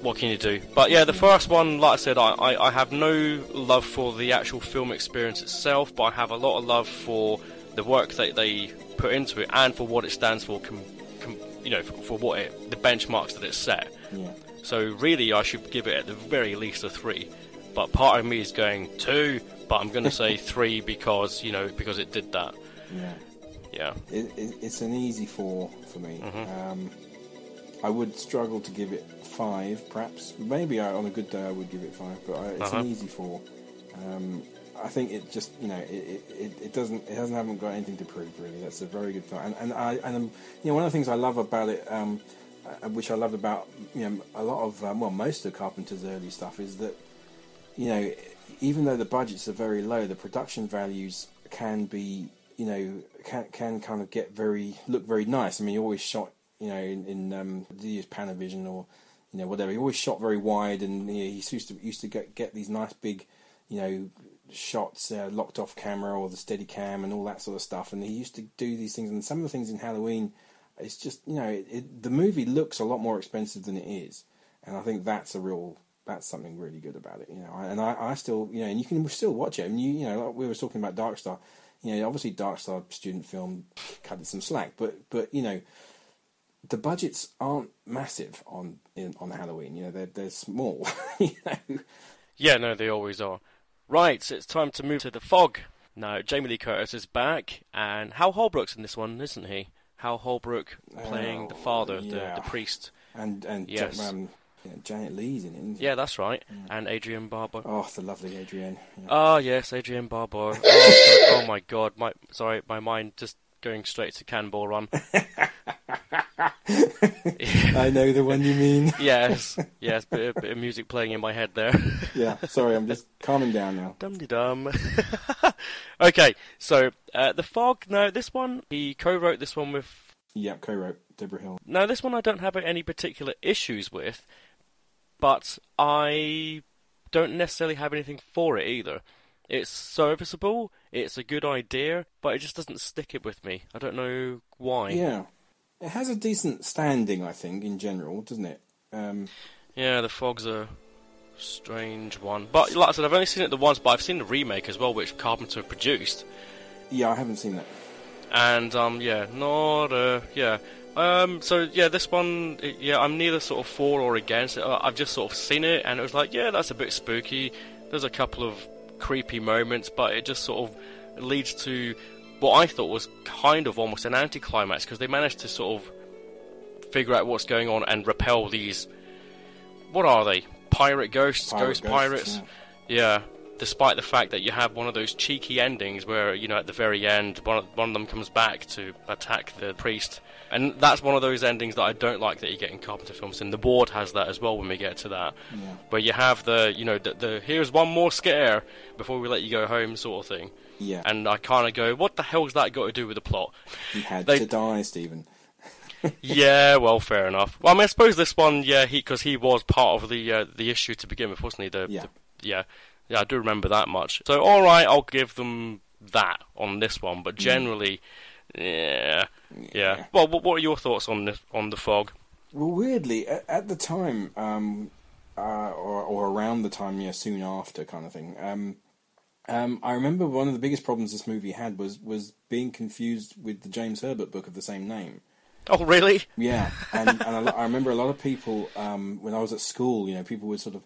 what can you do? But yeah, the first one, like I said, I, I, I have no love for the actual film experience itself, but I have a lot of love for the work that they put into it and for what it stands for. Com, com, you know, for, for what it, the benchmarks that it set. yeah. So really, I should give it at the very least a three. but part of me is going two, but I'm going to say three because you know because it did that. Yeah. Yeah. It, it, it's an easy four for me. Mm-hmm. Um, I would struggle to give it five, perhaps. Maybe I, on a good day I would give it five, but I, it's Uh-huh. an easy four. Um, I think it just, you know, it, it, it, doesn't, it hasn't haven't got anything to prove really. That's a very good film, and and I and um, you know one of the things I love about it, um, uh, which I loved about you know a lot of um, well most of Carpenter's early stuff is that you know, even though the budgets are very low, the production values can be, you know, can can kind of get very look very nice. I mean, he always shot, you know, in, in um, use Panavision or, you know, whatever. He always shot very wide, and you know, he used to used to get get these nice big, you know, shots uh, locked off camera or the steady cam and all that sort of stuff. And he used to do these things, and some of the things in Halloween, it's just you know, it, it, the movie looks a lot more expensive than it is, and I think that's a real that's something really good about it, you know. And I, I still, you know, and you can still watch it. I mean, you, you know, like we were talking about Dark Star. You know, obviously Dark Star student film cut it some slack, but but you know, the budgets aren't massive on in, on Halloween. You know, they're they're small. you know, Yeah, no, they always are. Right, it's time to move to the fog. Now, Jamie Lee Curtis is back, and Hal Holbrook's in this one, isn't he? Hal Holbrook playing the Oh, father, yeah. the, the priest. and and Yes. Um, know, Janet Leigh's in it. Yeah, that's right. And Adrienne Barbeau. Oh, the lovely Adrienne. Yeah. Ah, yes, Adrienne Barbeau. Oh, oh my God, my sorry, my mind just going straight to Cannonball Run. I know the one you mean. yes, yes, bit, bit of music playing in my head there. yeah. Sorry, I'm just calming down now. Dum de dum. okay, so uh, the fog. No, this one he co-wrote this one with. Yep, co-wrote Debra Hill. Now this one I don't have any particular issues with, but I don't necessarily have anything for it either. It's serviceable. It's a good idea, but it just doesn't stick it with me. I don't know why. Yeah, it has a decent standing, I think, in general, doesn't it? Um, Yeah, the fog's a strange one. But like I said, I've only seen it the once, but I've seen the remake as well, which Carpenter produced. yeah, I haven't seen that. And um, yeah, not uh, yeah. Um, so yeah, this one, yeah, I'm neither sort of for or against. I've just sort of seen it, and it was like, yeah, that's a bit spooky. There's a couple of creepy moments, but it just sort of leads to what I thought was kind of almost an anticlimax because they managed to sort of figure out what's going on and repel these. What are they? Pirate ghosts, Pirate ghost ghosts, pirates. yeah. Yeah, despite the fact that you have one of those cheeky endings where, you know, at the very end, one of, one of them comes back to attack the priest. And that's one of those endings that I don't like that you get in Carpenter films, and the board has that as well when we get to that. Yeah. Where you have the, you know, the, the here's one more scare before we let you go home sort of thing. Yeah, And I kind of go, what the hell's that got to do with the plot? he had they- to die, Steven. yeah, well, fair enough. Well, I mean, I suppose this one, yeah, he because he was part of the uh, the issue to begin with, wasn't he? The, Yeah. the- yeah, yeah, I do remember that much. So, all right, I'll give them that on this one, but generally, yeah, yeah. Yeah. Well, what, what are your thoughts on the on the fog? Well, weirdly, at, at the time, um, uh, or, or around the time, yeah, soon after, kind of thing. Um, um, I remember one of the biggest problems this movie had was was being confused with the James Herbert book of the same name. Oh, really? Yeah, and, and lo- I remember a lot of people um, when I was at school. You know, people would sort of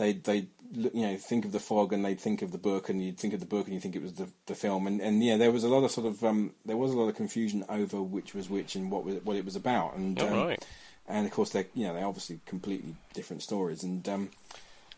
they they you know think of the fog and they'd think of the book, and you'd think of the book and you think it was the the film, and and yeah, there was a lot of sort of um, there was a lot of confusion over which was which and what was what it was about, and um, right. and of course they you know they're obviously completely different stories, and um,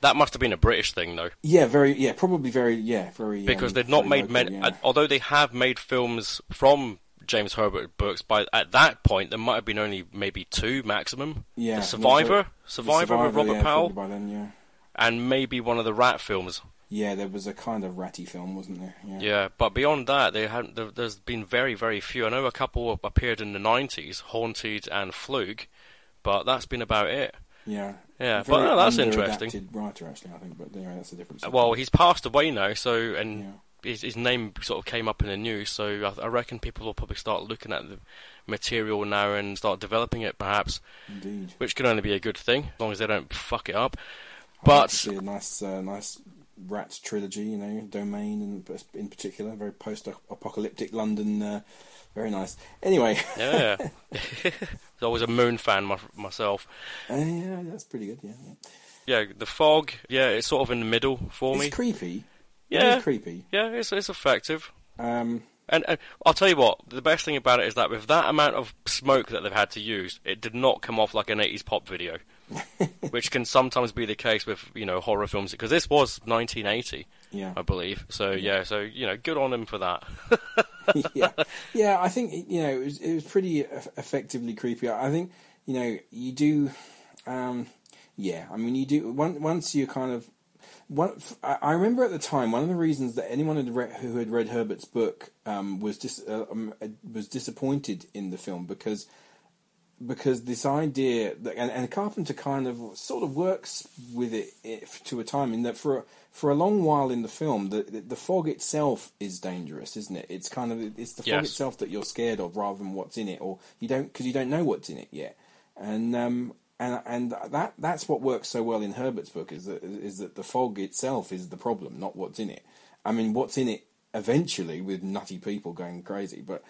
That must have been a British thing, though, yeah, very yeah, probably very yeah, very because um, they've not made local, many. yeah. uh, although they have made films from James Herbert books, by at that point there might have been only maybe two maximum. yeah, the Survivor, so- Survivor, with Robert yeah, Powell, by then, yeah. And maybe one of the Rat films. Yeah, there was a kind of ratty film, wasn't there? Yeah. Yeah, but beyond that, they haven't. There, there's been very, very few. I know a couple appeared in the '90s, Haunted and Fluke, but that's been about it. Yeah. Yeah, but no, that's interesting. writer, actually, I think, but anyway, that's a different subject. Well, he's passed away now, so and Yeah. his, his name sort of came up in the news. So I, I reckon people will probably start looking at the material now and start developing it, perhaps, Indeed. which can only be a good thing as long as they don't fuck it up. But see a nice, uh, nice Rats trilogy, you know, Domain, and in particular, very post-apocalyptic London uh, Very nice. Anyway, Yeah. I was a Moon fan my, myself. uh, yeah, that's pretty good. Yeah, yeah. The fog. Yeah, it's sort of in the middle for me. it's creepy. Yeah. is creepy. Yeah, it's it's effective. Um, And, and I'll tell you what, the best thing about it is that with that amount of smoke that they've had to use, it did not come off like an 80s pop video, which can sometimes be the case with you know horror films. Because this was 1980, yeah, I believe. So yeah, so you know, good on him for that. yeah, yeah. I think you know it was it was pretty effectively creepy. I think you know you do. Um, yeah, I mean you do. Once once you kind of. One, I I remember at the time one of the reasons that anyone had read, who had read Herbert's book um, was dis, uh, um, uh, was disappointed in the film because because this idea that, and, and Carpenter kind of sort of works with it if, to a time in that for a, for a long while in the film the, the the fog itself is dangerous isn't it? It's kind of it's the fog itself that you're scared of rather than what's in it or you don't because you don't know what's in it yet. And um and and that that's what works so well in Herbert's book is that is that the fog itself is the problem not what's in it. I mean what's in it eventually with nutty people going crazy but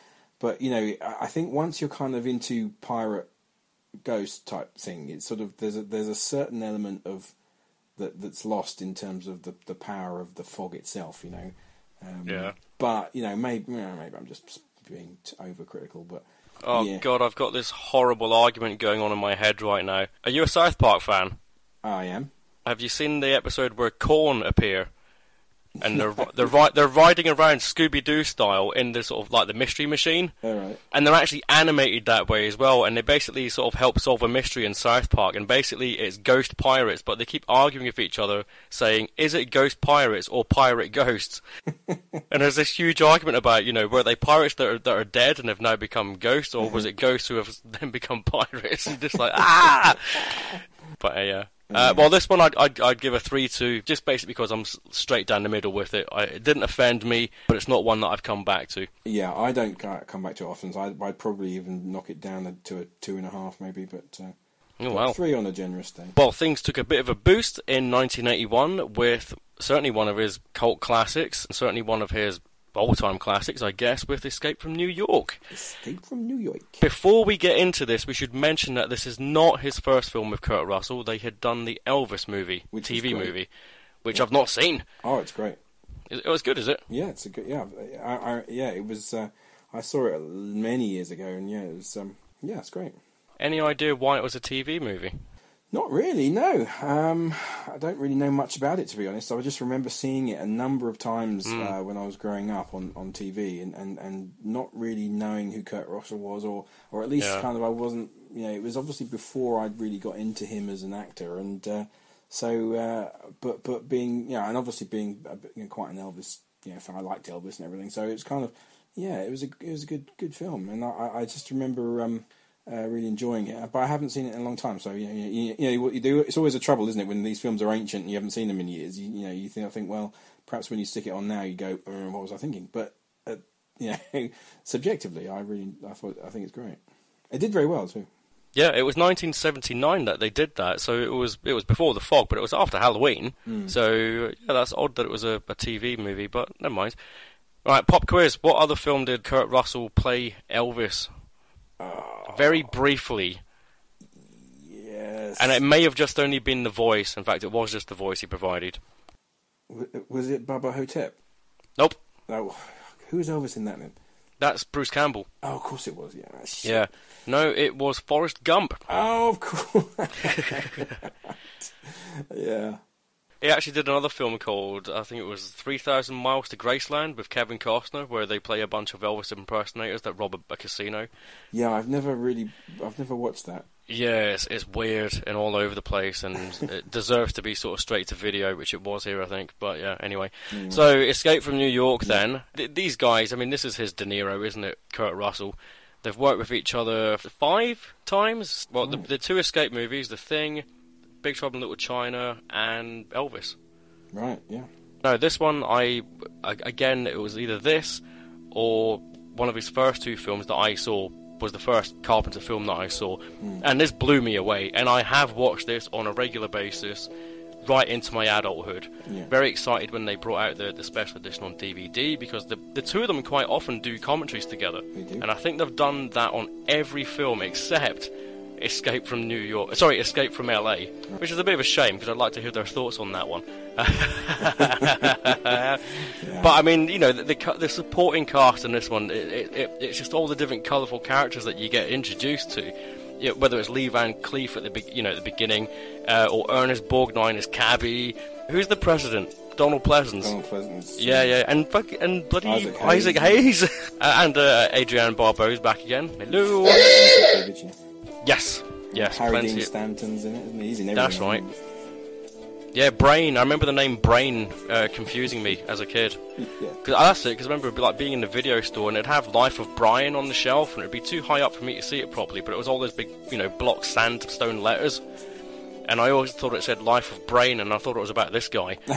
but you know, I I think once you're kind of into pirate ghost type thing, it's sort of there's a there's a certain element of that that's lost in terms of the the power of the fog itself. You know. Um, Yeah. But you know, maybe maybe I'm just being overcritical, but Oh yeah, god, I've got this horrible argument going on in my head right now. Are you a South Park fan? I am. Have you seen the episode where Korn appear? And they're they're ri- they're riding around Scooby Doo style in the sort of like the mystery machine. All right. and they're actually animated that way as well. And they basically sort of help solve a mystery in South Park. And basically, it's ghost pirates, but they keep arguing with each other, saying, "Is it ghost pirates or pirate ghosts?" and there's this huge argument about, you know, were they pirates that are that are dead and have now become ghosts, or was it ghosts who have then become pirates? And just like ah. But uh, yeah. Uh, well, this one I'd, I'd, I'd give a 3 to, just basically because I'm straight down the middle with it. I, it didn't offend me, but it's not one that I've come back to. Yeah, I don't come back to it often. So I'd, I'd probably even knock it down to a two and a half, maybe. But, uh, Oh, wow. three on a generous day. Well, things took a bit of a boost in 1981 with certainly one of his cult classics, and certainly one of his all-time classics, I guess, with Escape from New York. Escape from New York. Before we get into this, we should mention that this is not his first film with Kurt Russell. They had done the Elvis movie, Which TV movie, which I've not seen. Oh, it's great. It it was good, is it? Yeah, it's a good. Yeah, I, I, yeah, it was. Uh, I saw it many years ago, and yeah, it was. Um, yeah, it's great. Any idea why it was a TV movie? Not really, no. Um, I don't really know much about it to be honest. I just remember seeing it a number of times uh, when I was growing up on, on TV, and, and, and not really knowing who Kurt Russell was, or or at least Yeah. kind of I wasn't. You know, it was obviously before I'd really got into him as an actor, and uh, so uh, but but being yeah, and obviously being you know, quite an Elvis, you know, fan. I liked Elvis and everything, so it was kind of yeah, it was a it was a good good film, and I, I just remember. Um, uh, really enjoying it, but I haven't seen it in a long time. So you know, you, you know what you do. It's always a trouble, isn't it, when these films are ancient and you haven't seen them in years. You, you know, you think I think well, perhaps when you stick it on now, you go, uh, what was I thinking? But uh, you know, subjectively, I really, I thought, I think it's great. It did very well too. Yeah, it was 1979 that they did that, so it was it was before the fog, but it was after Halloween. So yeah, that's odd that it was a, a TV movie, but never mind. All right, pop quiz. What other film did Kurt Russell play Elvis? Very briefly, Yes. and it may have just only been the voice. In fact, it was just the voice he provided. W- was it Bubba Ho-Tep? Nope, No. Who was Elvis in that then? that's Bruce Campbell. Oh, of course it was. Yeah. Ah, shit. Yeah, no, it was Forrest Gump. Oh, of course. yeah. He actually did another film called, I think it was 3,000 Miles to Graceland with Kevin Costner, where they play a bunch of Elvis impersonators that rob a, a casino. Yeah, I've never really, I've never watched that. Yeah, it's, it's weird and all over the place, and it deserves to be sort of straight to video, which it was here, I think. But yeah, anyway. So, Escape from New York, then. Th- these guys, I mean, this is his De Niro, isn't it? Kurt Russell. They've worked with each other five times. Well, the, mm. the two Escape movies, The Thing, Big Trouble in Little China, and Elvis. Right. Yeah. No, this one, I again, it was either this or one of his first two films that I saw was the first Carpenter film that I saw, hmm. and this blew me away. And I have watched this on a regular basis right into my adulthood. Yeah. Very excited when they brought out the, the special edition on DVD because the, the two of them quite often do commentaries together. Do. And I think they've done that on every film except Escape from New York. Sorry, Escape from LA, which is a bit of a shame because I'd like to hear their thoughts on that one. But I mean, you know, the, the, the supporting cast in this one, it, it, it, it's just all the different colourful characters that you get introduced to. You know, whether it's Lee Van Cleef at the be- you know at the beginning, uh, or Ernest Borgnine as Cabby. Who's the president? Donald Pleasence. Donald Pleasence. Yeah, yeah, and fuck- and bloody Isaac Isaac Hayes. Hayes, Uh, and uh, Adrienne Barbeau's back again. Hello. Yes, yes, Harry plenty. Dean of- Stanton's in it, isn't he? He's in That's right. Yeah, Brain. I remember the name Brain uh, confusing me as a kid. Yeah. Cause that's it. Because I remember like being in the video store and it'd have Life of Brian on the shelf, and it'd be too high up for me to see it properly. But it was all those big, you know, block sandstone letters, and I always thought it said Life of Brain, and I thought it was about this guy.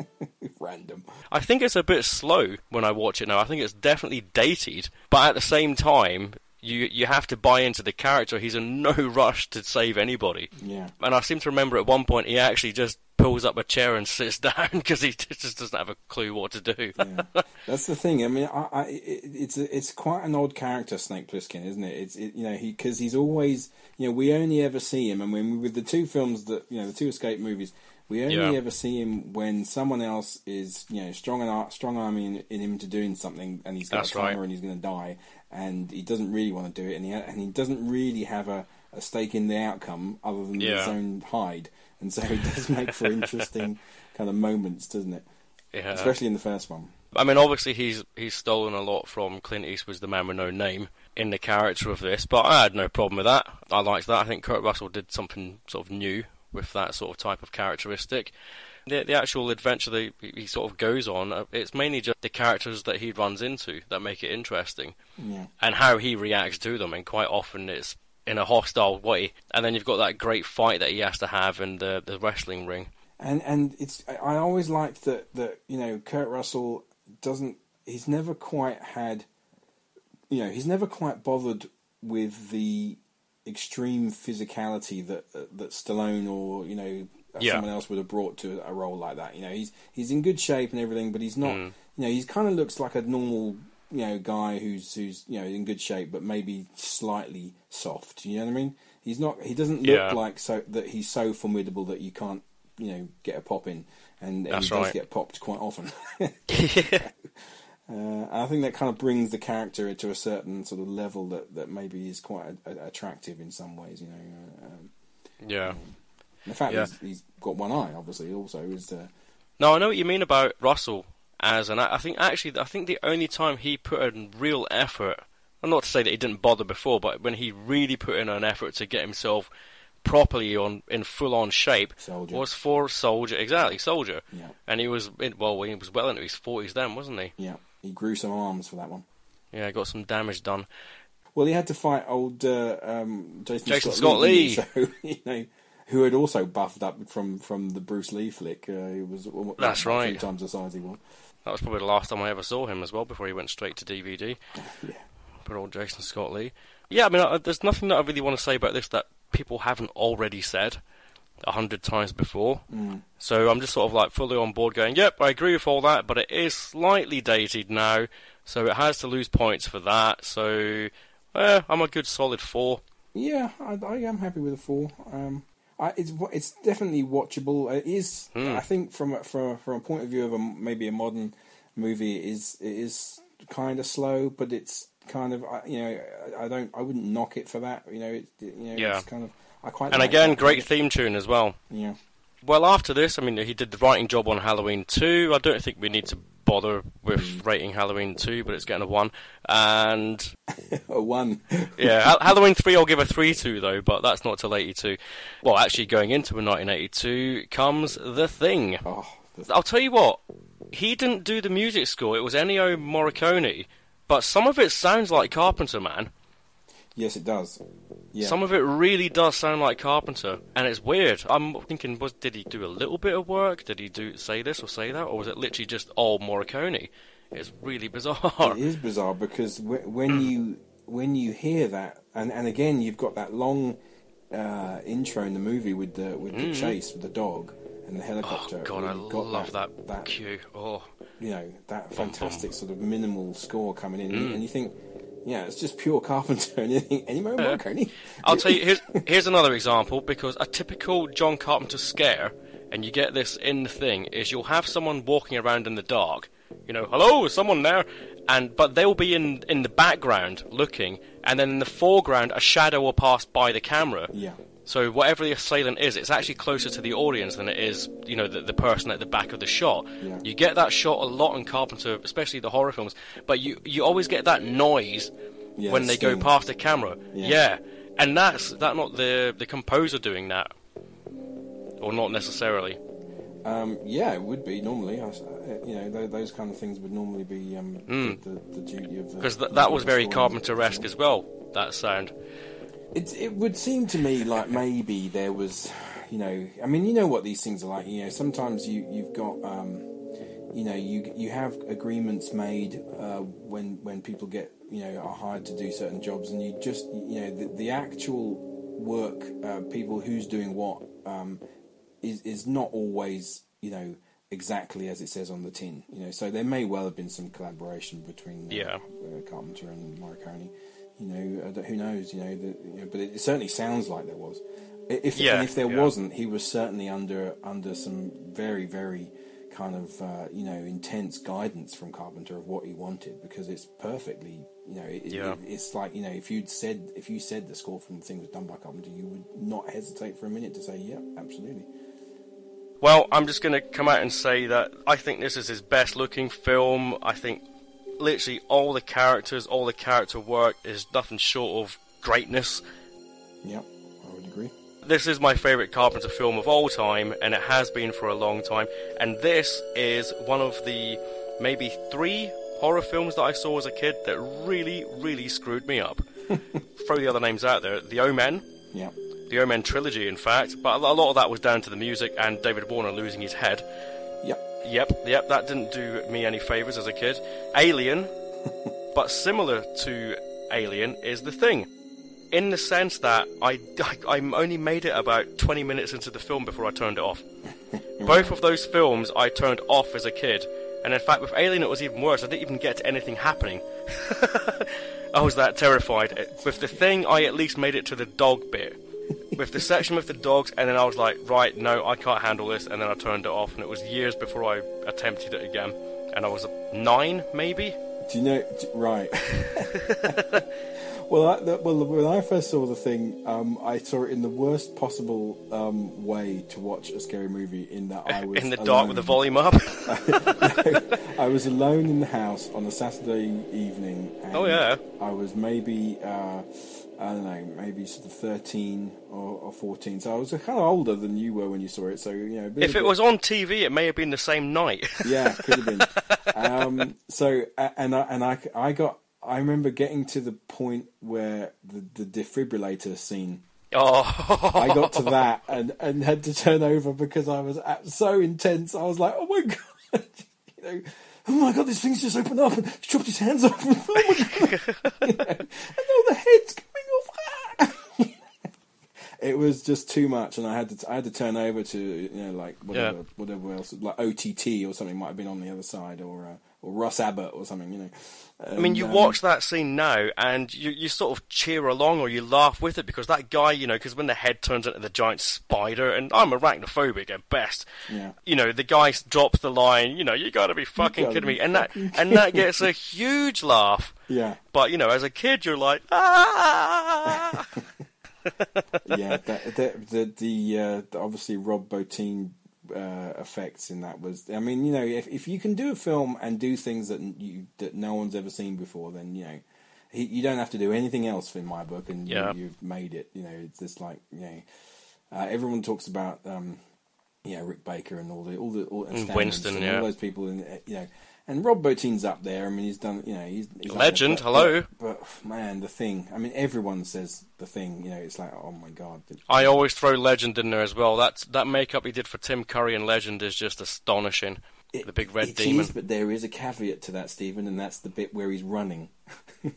Random. I think it's a bit slow when I watch it now. I think it's definitely dated, but at the same time, you you have to buy into the character. He's in no rush to save anybody. Yeah. And I seem to remember at one point he actually just pulls up a chair and sits down because he just doesn't have a clue what to do. yeah. That's the thing. I mean, I, I, it, it's it's quite an odd character, Snake Plissken, isn't it? It's it, you know he because he's always you know we only ever see him, and when with the two films that you know the two escape movies, we only Yeah. ever see him when someone else is you know strong and strong arming in, in him to doing something, and he's got That's a timer right. and he's going to die, and he doesn't really want to do it, and he and he doesn't really have a, a stake in the outcome other than his own hide, and so it does make for interesting kind of moments, doesn't it? yeah. Especially in the first one. I mean, obviously he's he's stolen a lot from Clint Eastwood's The Man with No Name in the character of this, but I had no problem with that. I liked that. I think Kurt Russell did something sort of new with that sort of type of characteristic. The, the actual adventure that he, he sort of goes on, uh, it's mainly just the characters that he runs into that make it interesting. Yeah. and how he reacts to them, and quite often it's in a hostile way. And then you've got that great fight that he has to have in the the wrestling ring. and and it's I I always liked that that you know Kurt Russell doesn't he's never quite had you know he's never quite bothered with the extreme physicality that that Stallone or you know Yeah. someone else would have brought to a role like that you know he's he's in good shape and everything but he's not Mm. you know he's kind of looks like a normal you know guy who's who's you know in good shape but maybe slightly soft you know what I mean he's not he doesn't look Yeah. like so that he's so formidable that you can't you know get a pop in, and, and he does right. get popped quite often. Uh, and I think that kind of brings the character to a certain sort of level that, that maybe is quite a, a, attractive in some ways. You know, uh, um, yeah. the fact Yeah. he's, he's got one eye, obviously, also is uh, No, I know what you mean about Russell as an. I think actually, I think the only time he put in real effort, and not to say that he didn't bother before, but when he really put in an effort to get himself properly on in full on shape Soldier. was for Soldier, exactly Soldier, Yeah. and he was in, well, he was well into his forties then, wasn't he? yeah. He grew some arms for that one. Yeah, got some damage done. Well, he had to fight old uh, um, Jason, Jason Scott, Scott Lee, didn't so you know, who had also buffed up from, from the Bruce Lee flick. Uh, he was almost That's three right. times the size he was. That was probably the last time I ever saw him as well before he went straight to DVD. Yeah. Poor old Jason Scott Lee. Yeah, I mean, I, there's nothing that I really want to say about this that people haven't already said a hundred times before. Mm. So I'm just sort of like fully on board going, yep, I agree with all that, but it is slightly dated now, so it has to lose points for that. So, eh, I'm a good solid four. Yeah, I, I am happy with a four. Um, I, it's it's definitely watchable. It is, Hmm. I think, from a, from from a point of view of a, maybe a modern movie, it is it is kind of slow, but it's kind of you know I, I don't I wouldn't knock it for that. You know, it, you know, Yeah. it's kind of I quite And like again, that. great theme tune as well. Yeah, Well, after this, I mean, he did the writing job on Halloween 2. I don't think we need to bother with mm. rating Halloween 2, but it's getting a 1. And, a one. yeah, Halloween 3 I'll give a 3 to, though, but that's not till 82. Well, actually, going into 1982 comes The Thing. oh, the, I'll tell you what, he didn't do the music score, it was Ennio Morricone, but some of it sounds like Carpenter, man. yes, it does. Yeah, Some of it really does sound like Carpenter, and it's weird. I'm thinking, was did he do a little bit of work? Did he do say this or say that, or was it literally just all Morricone? It's really bizarre. It is bizarre because when you when you hear that, and, and again you've got that long uh, intro in the movie with the with the chase with the dog and the Mm-hmm. Oh god, I love that, that cue. Oh, you know that Bum, fantastic bum. sort of minimal score coming in, Mm. and you think, yeah, it's just pure Carpenter, and you think Ennio Morricone. I'll tell you. Here's here's another example because a typical John Carpenter scare, and you get this in the thing, is you'll have someone walking around in the dark. You know, hello, is someone there? And but they'll be in in the background looking, and then in the foreground a shadow will pass by the camera. Yeah. So whatever the assailant is, it's actually closer to the audience than it is, you know, the, the person at the back of the shot. Yeah. You get that shot a lot in Carpenter, especially the horror films, but you you always get that noise Yeah, when they go past the camera. Yeah. Yeah. and that's that not the the composer doing that, or not necessarily. Um, yeah, it would be normally. I uh, You know, th- those kind of things would normally be um, the, the, the duty of the. Because th- that was very Carpenter-esque as well. That sound. It, it would seem to me like maybe there was, you know, I mean, you know what these things are like. You know, sometimes you you've got, um, you know, you you have agreements made uh, when when people get you know are hired to do certain jobs, and you just you know the, the actual work, uh, people who's doing what, um, is is not always you know exactly as it says on the tin. You know, so there may well have been some collaboration between uh, Yeah. uh, Carpenter and Morricone. You know, uh, who knows? You know, the, you know, but it certainly sounds like there was. If Yeah, and if there yeah. wasn't, he was certainly under under some very very kind of uh, you know intense guidance from Carpenter of what he wanted because it's perfectly you know it, it- it's like you know if you'd said if you said the score from the thing was done by Carpenter, you would not hesitate for a minute to say yeah, absolutely. Well, I'm just going to come out and say that I think this is his best looking film. I think literally all the characters, all the character work is nothing short of greatness. Yeah, I would agree. This is my favourite Carpenter film of all time, and it has been for a long time. And this is one of the maybe three horror films that I saw as a kid that really, really screwed me up. Throw the other names out there The Omen, Yeah, the Omen trilogy, in fact, but a lot of that was down to the music and David Warner losing his head. Yep, Yep, that didn't do me any favours as a kid. Alien, but similar to Alien is The Thing. In the sense that I, I, I only made it about 20 minutes into the film before I turned it off. Both of those films I turned off as a kid. And in fact, with Alien, it was even worse. I didn't even get to anything happening. I was that terrified. With The Thing, I at least made it to the dog bit. With the section with the dogs, and then I was like, right, no, I can't handle this, and then I turned it off, and it was years before I attempted it again. And I was nine, maybe? Do you know? Right. well, I, that, well, when I first saw the thing, um, I saw it in the worst possible um, way to watch a scary movie. In that I was In the dark with the volume up. I was alone in the house on a Saturday evening. And Oh, yeah. I was maybe uh, I don't know, maybe sort of thirteen or, or fourteen. So I was kind of older than you were when you saw it. So you know, if it bit- was on TV, it may have been the same night. yeah, could have been. um, so and I and I I got I remember getting to the point where the the defibrillator scene. oh, I got to that and and had to turn over because I was at, so intense. I was like, oh my god, you know. Oh my god! This thing's just opened up and chopped his hands off. Oh my god! You know, and all the heads. It was just too much, and I had to I had to turn over to you know like whatever Yeah. whatever else like OTT or something might have been on the other side or uh, or Russ Abbot or something. You know. I mean, you um, watch that scene now, and you, you sort of cheer along or you laugh with it because that guy, you know, because when the head turns into the giant spider, and I'm arachnophobic at best, Yeah. you know, the guy drops the line, you know, you gotta be fucking kidding be me, and that and that gets a huge laugh. Yeah. But you know, as a kid, you're like, ah. yeah, that, the the the, uh, the obviously Rob Bottin uh, effects in that was. I mean, you know, if if you can do a film and do things that you that no one's ever seen before, then you know. He, you don't have to do anything else in my book, and Yeah. you, you've made it. You know, it's just like you know, uh, everyone talks about um, you know Rick Baker and all the all the all, and And Stan Winston, and yeah. all those people, and you know, and Rob Bottin's up there. I mean, he's done. You know, he's, he's Legend, there, hello. But, but man, the thing. I mean, everyone says the thing. You know, it's like, oh my god. I always throw Legend in there as well. That that makeup he did for Tim Curry in Legend is just astonishing. the big red it demon. is, but there is a caveat to that, Steven, and that's the bit where he's running.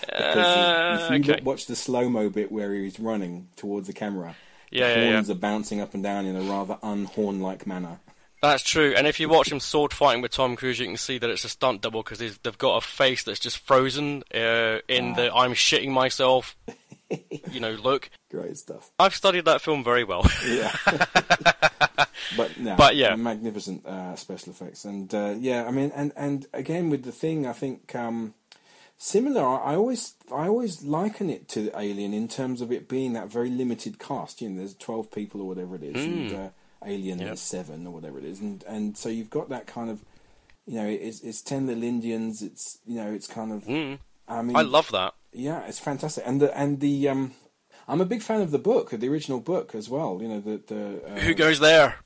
Because Uh, if you okay. watch the slow mo bit where he's running towards the camera, Yeah, the yeah, yeah. horns are bouncing up and down in a rather unhorn like manner. That's true. And if you watch him sword fighting with Tom Cruise, you can see that it's a stunt double because they've got a face that's just frozen uh, in the Ah. "I'm shitting myself," you know, look. Great stuff. I've studied that film very well. Yeah. but no, But, yeah. magnificent uh, special effects, and uh, yeah, I mean, and and again with the thing, I think um, similar. I always I always liken it to Alien in terms of it being that very limited cast. You know, there's twelve people or whatever it is, and uh, Alien Hmm. Yep. seven or whatever it is, and and so you've got that kind of, you know, it's it's ten little Indians. It's you know, it's kind of. Mm. I mean, I love that. yeah, it's fantastic, and the and the um, I'm a big fan of the book, the original book as well. You know, the the uh, Who goes there?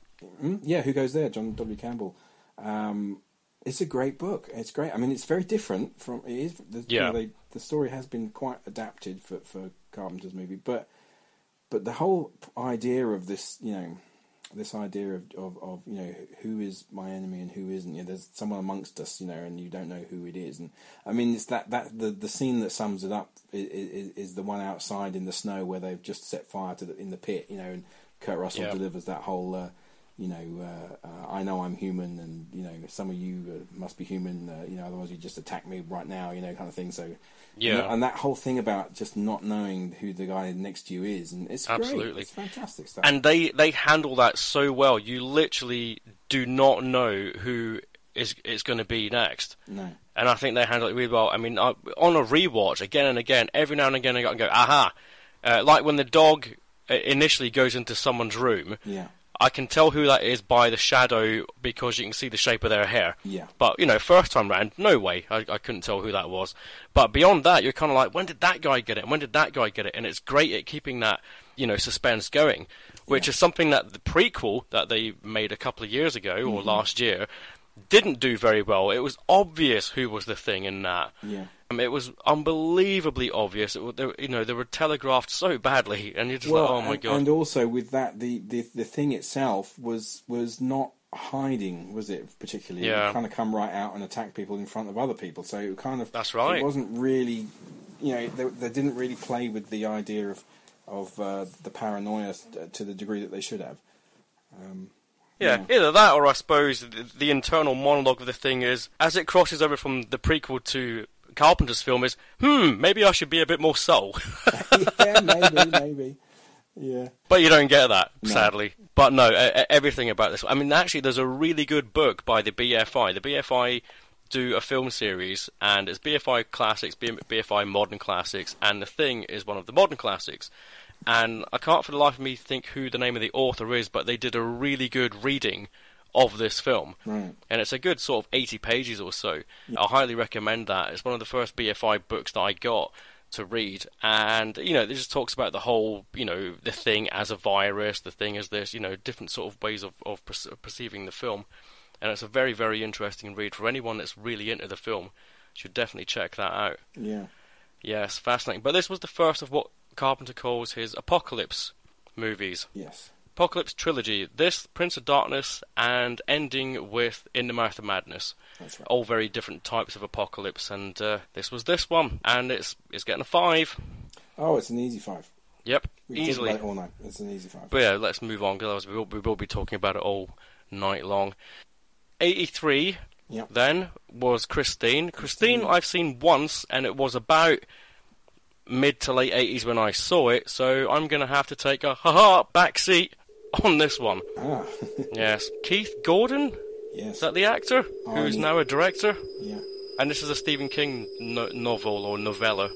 Mm, yeah, who goes there? John W. Campbell. Um, it's a great book. It's great. I mean, it's very different from it is. The, you Yeah. know, they, the story has been quite adapted for for Carpenter's movie, but but the whole idea of this, you know, this idea of, of, of you know who is my enemy and who isn't. You know, there's someone amongst us, you know, and you don't know who it is. And I mean, it's that that the the scene that sums it up is, is, the one outside in the snow where they've just set fire to the in the pit, you know, and Kurt Russell Yeah. delivers that whole. Uh, you know, uh, uh, I know I'm human, and you know, some of you uh, must be human. Uh, you know, otherwise you just attack me right now. You know, kind of thing. So, Yeah. and, and that whole thing about just not knowing who the guy next to you is, and it's great. Absolutely. It's fantastic stuff. And they they handle that so well. You literally do not know who is is going to be next. no, and I think they handle it really well. I mean, I, on a rewatch again and again, every now and again, I go, aha! Uh, like when the dog uh, initially goes into someone's room, yeah, I can tell who that is by the shadow because you can see the shape of their hair. Yeah. But you know, first time round, no way, I, I couldn't tell who that was. But beyond that, you're kind of like, when did that guy get it? And when did that guy get it? And it's great at keeping that you know suspense going, which is something that the prequel that they made a couple of years ago or Mm-hmm. last year didn't do very well. It was obvious who was the thing in that. yeah. Um, it was unbelievably obvious. It, they, you know, they were telegraphed so badly, and you're just Well, like, oh my and, god. and also with that, the, the the thing itself was was not hiding, was it? Particularly, Yeah. it kind of come right out and attack people in front of other people. So it kind of That's right. It wasn't really, you know, they, they didn't really play with the idea of of uh, the paranoia to the degree that they should have. Yeah, either that or I suppose the, the internal monologue of the thing is, as it crosses over from the prequel to Carpenter's film, is, hmm, maybe I should be a bit more soul. yeah, maybe, maybe. Yeah. but you don't get that, No. sadly. But no, everything about this. I mean, actually, there's a really good book by the BFI. The BFI do a film series, and it's BFI Classics, BFI Modern Classics, and The Thing is one of the modern classics. And I can't for the life of me think who the name of the author is, but they did a really good reading of this film. Right. And it's a good sort of 80 pages or so. I highly recommend that. It's one of the first BFI books that I got to read. And, you know, it just talks about the whole, you know, the thing as a virus, the thing as this, you know, different sort of ways of, of perce- perceiving the film. And it's a very, very interesting read. For anyone that's really into the film, should definitely check that out. Yeah. Yes, fascinating. But this was the first of what Carpenter calls his apocalypse movies. Yes. Apocalypse trilogy. This, Prince of Darkness, and ending with In the Mouth of Madness. That's right. All very different types of apocalypse, and uh, this was this one, and it's it's getting a five. Oh, it's an easy five. Yep, We talk easily. about it all night. It's an easy five. But yeah, let's move on because we will, we will be talking about it all night long. Eighty-three. Yep. Then was Christine. Christine, Christine. I've seen once, and it was about mid to late eighties when I saw it. So I'm gonna have to take a haha back seat on this one. Ah, Yes, Keith Gordon. yes. Is that the actor who's Arnie. now a director? yeah. And this is a Stephen King no- novel or novella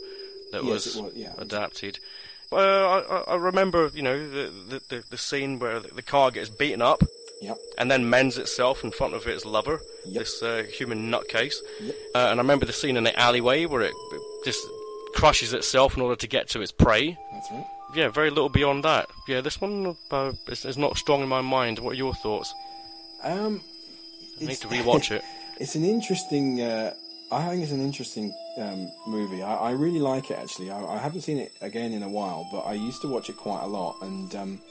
that Yes, was, was, yeah. adapted. Well, I, I- remember, you know, the, the, the, scene where the, car gets beaten up Yep. and then mends itself in front of its lover, Yep. this uh, human nutcase. Yep. Uh, and I remember the scene in the alleyway where it just crushes itself in order to get to its prey. That's right. Yeah, very little beyond that. Yeah, this one uh, is, is not strong in my mind. What are your thoughts? Um, I need to rewatch it. It's an interesting. Uh, I think it's an interesting um, movie. I, I really like it actually. I, I haven't seen it again in a while, but I used to watch it quite a lot, and um,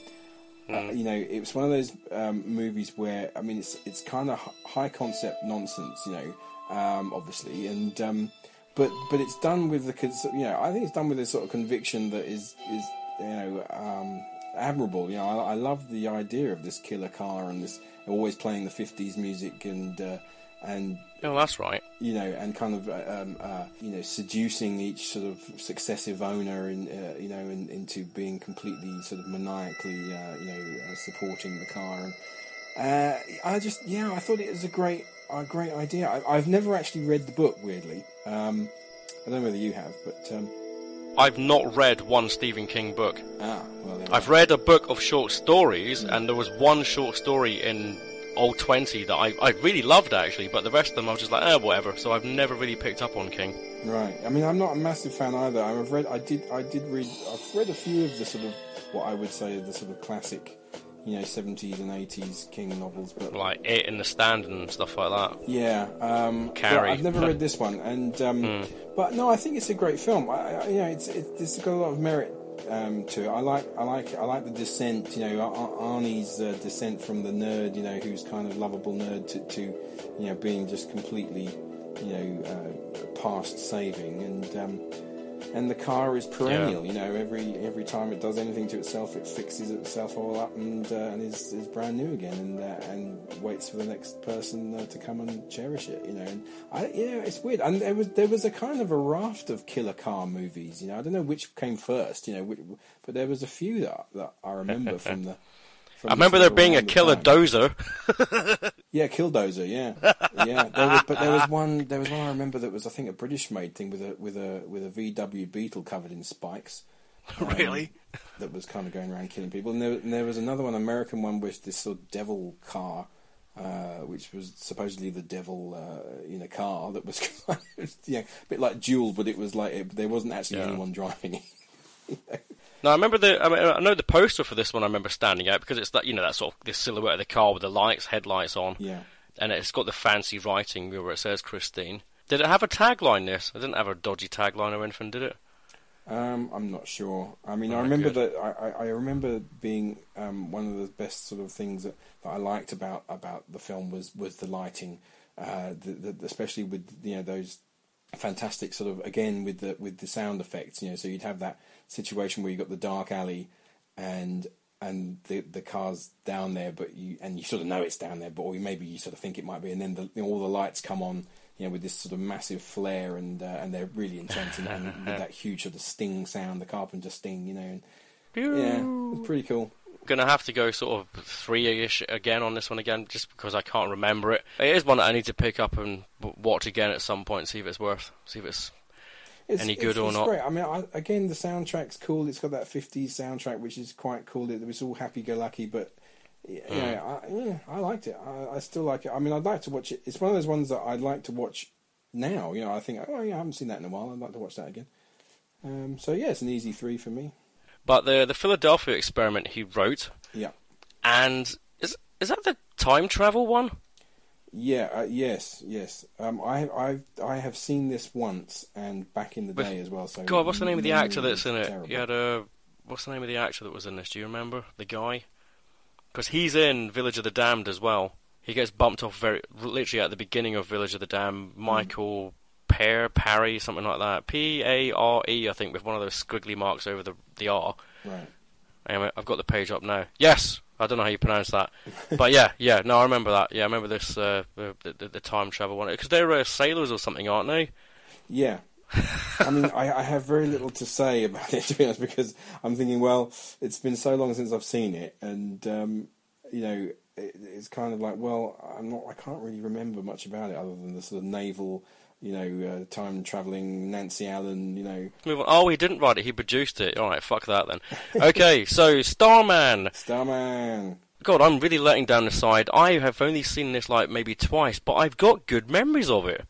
uh, you know, it was one of those um, movies where I mean, it's it's kind of high concept nonsense, you know, um, obviously, and um, but but it's done with the you know I think it's done with this sort of conviction that is is you know um, admirable. You know, I, I love the idea of this killer car and this always playing the '50s music and uh, and Oh, that's right. you know, and kind of uh, um, uh, you know seducing each sort of successive owner in uh, you know in, into being completely sort of maniacally uh, you know uh, supporting the car. And uh, I just yeah, I thought it was a great a great idea. I, I've never actually read the book. Weirdly, um, I don't know whether you have, but um, I've not read one Stephen King book. ah, well, I've read a book of short stories, and there was one short story in Old Twenty that I, I really loved actually, but the rest of them I was just like, eh, whatever. So I've never really picked up on King. Right. I mean, I'm not a massive fan either. I've read, I did, I did read, I've read a few of the sort of what I would say are the sort of classic, you know, 70s and 80s King novels, but Like It in the Stand and stuff like that. yeah, um, Carrie. I've never read this one, and um, but no, I think it's a great film. I, I, you know, it's it, it's got a lot of merit um, to it. I like, I like, I like the descent. You know, Ar- Arnie's uh, descent from the nerd, you know, who's kind of lovable nerd to, to you know, being just completely, you know, uh, past saving, and um, and the car is perennial. You know, every every time it does anything to itself, it fixes itself all up and uh, and is, is brand new again, and uh, and waits for the next person uh, to come and cherish it. You know, and I you know it's weird. And there was there was a kind of a raft of killer car movies. You know, I don't know which came first. You know, which, but there was a few that that I remember from the. From I remember there being a around the killer time. dozer. Yeah, Killdozer. Yeah, yeah. There was, but there was one. There was one I remember that was I think a British made thing with a with a with a VW Beetle covered in spikes. Um, Really? That was kind of going around killing people. And there, and there was another one, American one, with this sort of devil car, uh, which was supposedly the devil uh, in a car that was kind of, yeah, a bit like Duel, but it was like it, there wasn't actually Yeah. anyone driving it. No, I remember the. I, mean, I know the poster for this one. I remember standing out because it's that you know that sort of this silhouette of the car with the lights, headlights on, Yeah. and it's got the fancy writing where it says Christine. Did it have a tagline? This it didn't have a dodgy tagline or anything, did it? Um, I'm not sure. I mean, I Oh, remember good. that. I, I, I remember being um, one of the best sort of things that, that I liked about about the film was was the lighting, uh, the, the, especially with you know those fantastic sort of again with the with the sound effects. You know, so you'd have that situation where you've got the dark alley, and and the the car's down there, but you and you sort of know it's down there, but or maybe you sort of think it might be, and then the, you know, all the lights come on, you know, with this sort of massive flare, and uh, and they're really intense, and, and with that huge sort of sting sound, the Carpenter sting, you know, and yeah, it's pretty cool. Gonna have to go sort of three-ish again on this one again, just because I can't remember it. It is one that I need to pick up and watch again at some point, see if it's worth, see if it's It's, Any it's- good or it's not? Great. I mean, I, again, the soundtrack's cool. It's got that '50s soundtrack, which is quite cool. It was all happy-go-lucky, but yeah, Hmm. yeah, I, yeah, I liked it. I, I still like it. I mean, I'd like to watch it. It's one of those ones that I'd like to watch now. You know, I think, oh yeah, I haven't seen that in a while. I'd like to watch that again. Um, so yeah, it's an easy three for me. But the the Philadelphia experiment he wrote, Yeah, and is is that the time travel one? Yeah, uh, yes, yes. Um, I, I, I have seen this once and back in the With- day as well. So God, what's the name of the actor that's in it? terrible. You had a what's the name of the actor that was in this? Do you remember the guy? Because he's in Village of the Damned as well. He gets bumped off very literally at the beginning of Village of the Damned. Hmm. Michael Pear Parry, something like that. P A R E, I think, with one of those squiggly marks over the the R. Right. Anyway, I've got the page up now. Yes, I don't know how you pronounce that, but yeah, yeah, no, I remember that. Yeah, I remember this uh, the, the the time travel one because they're uh, sailors or something, aren't they? Yeah. I mean, I, I have very little to say about it, to be honest, because I'm thinking, well, it's been so long since I've seen it, and um, you know, it, it's kind of like, well, I'm not, I can't really remember much about it other than the sort of naval, you know, uh, time traveling Nancy Allen, you know, Move on. Oh, he didn't write it. He produced it. All right, fuck that then. Okay, so Starman. Starman. God, I'm really letting down the side. I have only seen this like maybe twice, but I've got good memories of it.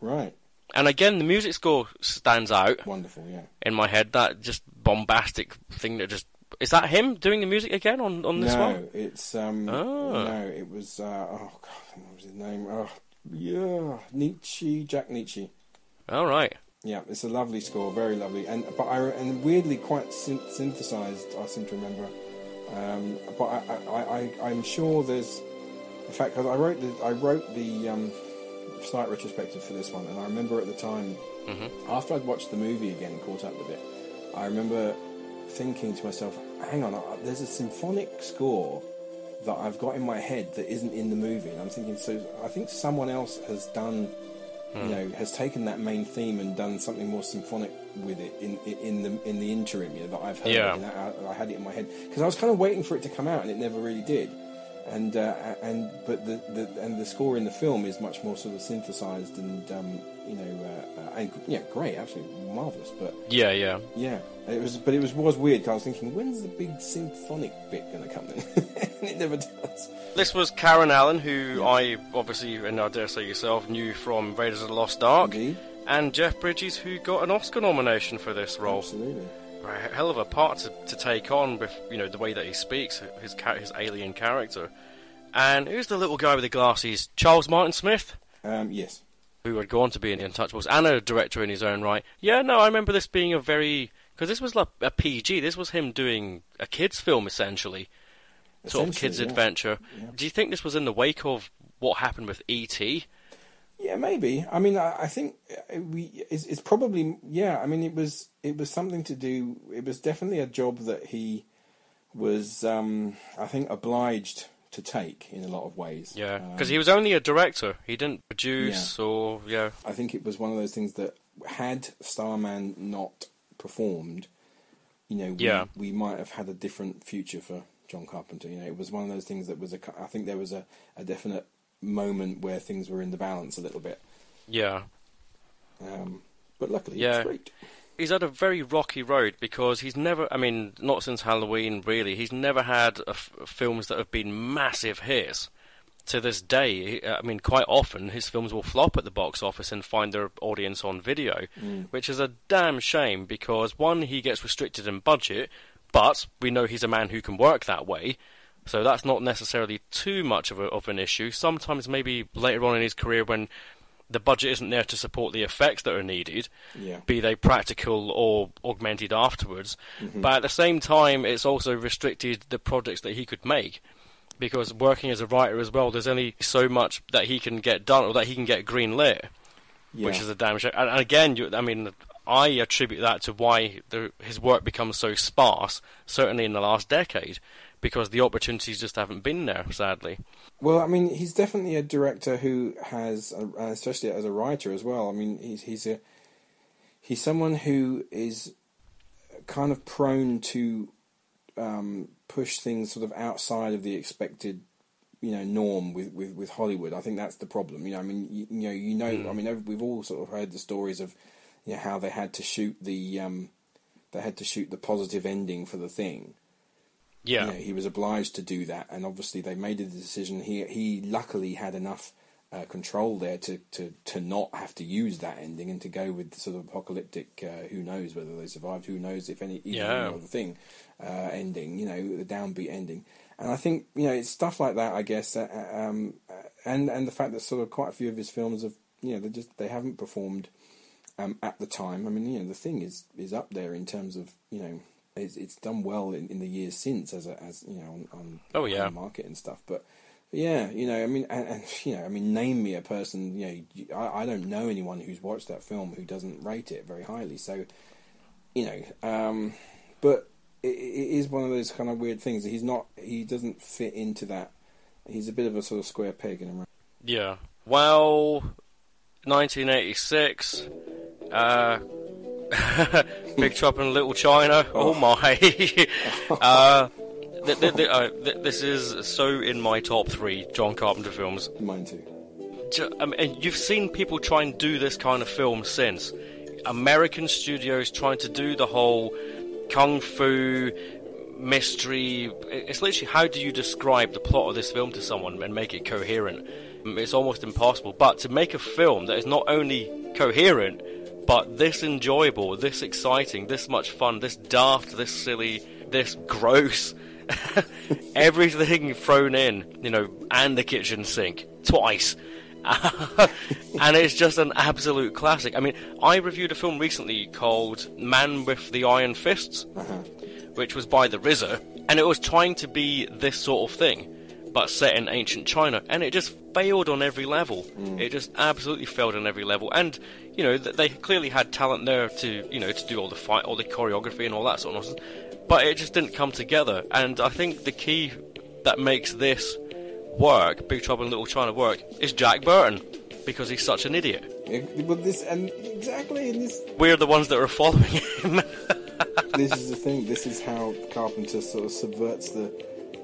Right. And again, the music score stands out Wonderful. Yeah. in my head. That just bombastic thing that just is that him doing the music again on on this no, one? No, it's um, Ah. no, it was uh, oh god, what was his name? Oh, yeah, Nitzsche, Jack Nitzsche. All right. Yeah, it's a lovely score, very lovely, and but I and weirdly quite syn- synthesized. I seem to remember, um, but I, I, I I'm sure there's, in fact, 'cause I wrote the I wrote the um, slight retrospective for this one, and I remember at the time, after I'd watched the movie again, and caught up with it, I remember thinking to myself, "Hang on, there's a symphonic score that I've got in my head that isn't in the movie." And I'm thinking, so I think someone else has done, you hmm. know, has taken that main theme and done something more symphonic with it in in, in the in the interim, you know, that I've heard. Yeah. I, I had it in my head because I was kind of waiting for it to come out, and it never really did and uh, and but the, the and the score in the film is much more sort of synthesized and um, you know uh, uh, and yeah great absolutely marvelous but Yeah, yeah. yeah it was but it was was weird 'cause I was thinking when's the big symphonic bit going to come in and it never does This was Karen Allen, who I obviously, and I dare say yourself, knew from Raiders of the Lost Ark, Indeed. and Jeff Bridges, who got an Oscar nomination for this role. absolutely A hell of a part to, to take on with you know the way that he speaks, his his alien character. And who's the little guy with the glasses? Charles Martin Smith, um, yes who had gone to be in The Untouchables and a director in his own right. Yeah, no, I remember this being a very because this was like a PG. This was him doing a kids' film essentially, sort of kids' yeah. adventure. Yeah. Do you think this was in the wake of what happened with E.T.? Yeah, maybe. I mean, I, I think uh, we it's, it's probably yeah. I mean, it was it was something to do. It was definitely a job that he was, um, I think, obliged to take in a lot of ways. Yeah, Um, because he was only a director. He didn't produce or yeah. I think it was one of those things that had Starman not performed, you know, we, Yeah. we might have had a different future for John Carpenter. You know, it was one of those things that was a. I think there was a, a definite moment where things were in the balance a little bit. Yeah. Um, but luckily, Yeah. He's had a very rocky road because he's never, I mean, not since Halloween really, he's never had a f- films that have been massive hits. To this day, I mean, quite often his films will flop at the box office and find their audience on video, which is a damn shame because one, he gets restricted in budget, but we know he's a man who can work that way. So that's not necessarily too much of, a, of an issue. Sometimes maybe later on in his career when the budget isn't there to support the effects that are needed, Yeah. be they practical or augmented afterwards. Mm-hmm. But at the same time, it's also restricted the projects that he could make. Because working as a writer as well, there's only so much that he can get done or that he can get green lit, which is a damn shame. And, and again, you, I mean, I attribute that to why the, his work becomes so sparse, certainly in the last decade, because the opportunities just haven't been there, sadly. Well, I mean, he's definitely a director who has, uh, especially as a writer as well. I mean, he's he's a he's someone who is kind of prone to um, push things sort of outside of the expected, you know, norm with, with, with Hollywood. I think that's the problem. You know, I mean, you, you know, you know, I mean, we've all sort of heard the stories of, you know, how they had to shoot the um, they had to shoot the positive ending for the thing Yeah. you know, he was obliged to do that, and obviously they made a decision. He he luckily had enough uh, control there to, to, to not have to use that ending and to go with the sort of apocalyptic. Uh, who knows whether they survived? Who knows if any even Yeah. other thing uh, ending? You know, the downbeat ending. And I think you know it's stuff like that. I guess, uh, um, uh, and and the fact that sort of quite a few of his films have you know they just they haven't performed um, at the time. I mean, you know, the thing is is up there in terms of you know it's, it's done well in, in the years since as a, as you know on, on Oh, yeah. on the market and stuff. But yeah, you know, I mean, and, and you know, I mean, name me a person. You know, I, I don't know anyone who's watched that film who doesn't rate it very highly. So, you know, um, but it, it is one of those kind of weird things. He's not. He doesn't fit into that. He's a bit of a sort of square peg in a round. Yeah. Well, 1986. Uh, Big Trouble in Little China. Oh, my. uh, th- th- th- uh, th- this is so in my top three John Carpenter films. Mine too. I mean, and you've seen people try and do this kind of film since. American studios trying to do the whole kung fu mystery. It's literally how do you describe the plot of this film to someone and make it coherent? It's almost impossible. But to make a film that is not only coherent, but this enjoyable, this exciting, this much fun, this daft, this silly, this gross. Everything thrown in, you know, and the kitchen sink twice. and it's just an absolute classic. I mean, I reviewed a film recently called Man with the Iron Fists, which was by the RZA, and it was trying to be this sort of thing, but set in ancient China, and it just failed on every level. Mm. It just absolutely failed on every level, and you know th- they clearly had talent there to you know to do all the fight, all the choreography, and all that sort of nonsense, but it just didn't come together. And I think the key that makes this work, Big Trouble in Little China work, is Jack Burton because he's such an idiot. But this and exactly, this We're the ones that are following him. this is the thing. This is how Carpenter sort of subverts the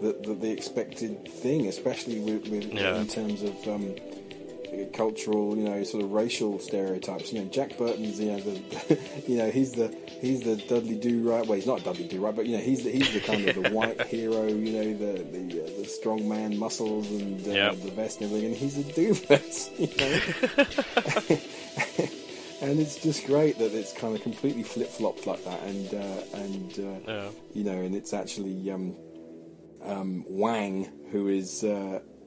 the, the, the expected thing, especially with, with Yeah. in terms of um, cultural, you know, sort of racial stereotypes. You know, Jack Burton's, you know, the, you know, he's the he's the Dudley Do Right. Well, he's not Dudley Do Right, but you know, he's the he's the kind of the white hero. You know, the the uh, the strong man muscles and uh, Yep. the vest and everything, and he's a doofus. You know. and it's just great that it's kind of completely flip flopped like that, and uh, and uh, Yeah. you know, and it's actually um, um, Wang who is.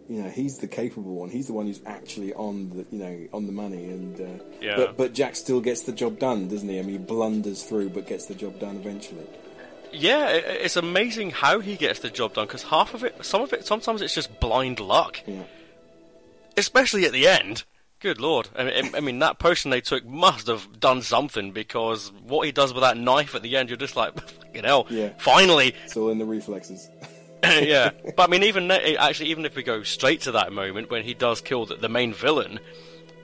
You know, he's the capable one. He's the one who's actually on the, you know, on the money. And uh, Yeah. but but Jack still gets the job done, doesn't he? I mean, he blunders through, but gets the job done eventually. Yeah, it's amazing how he gets the job done because half of it, some of it, sometimes it's just blind luck, Yeah, especially at the end. Good lord! I mean, I mean, that potion they took must have done something because what he does with that knife at the end, you're just like, fucking hell! Yeah. Finally, it's all in the reflexes. yeah. But I mean, even actually, even if we go straight to that moment when he does kill the, the main villain,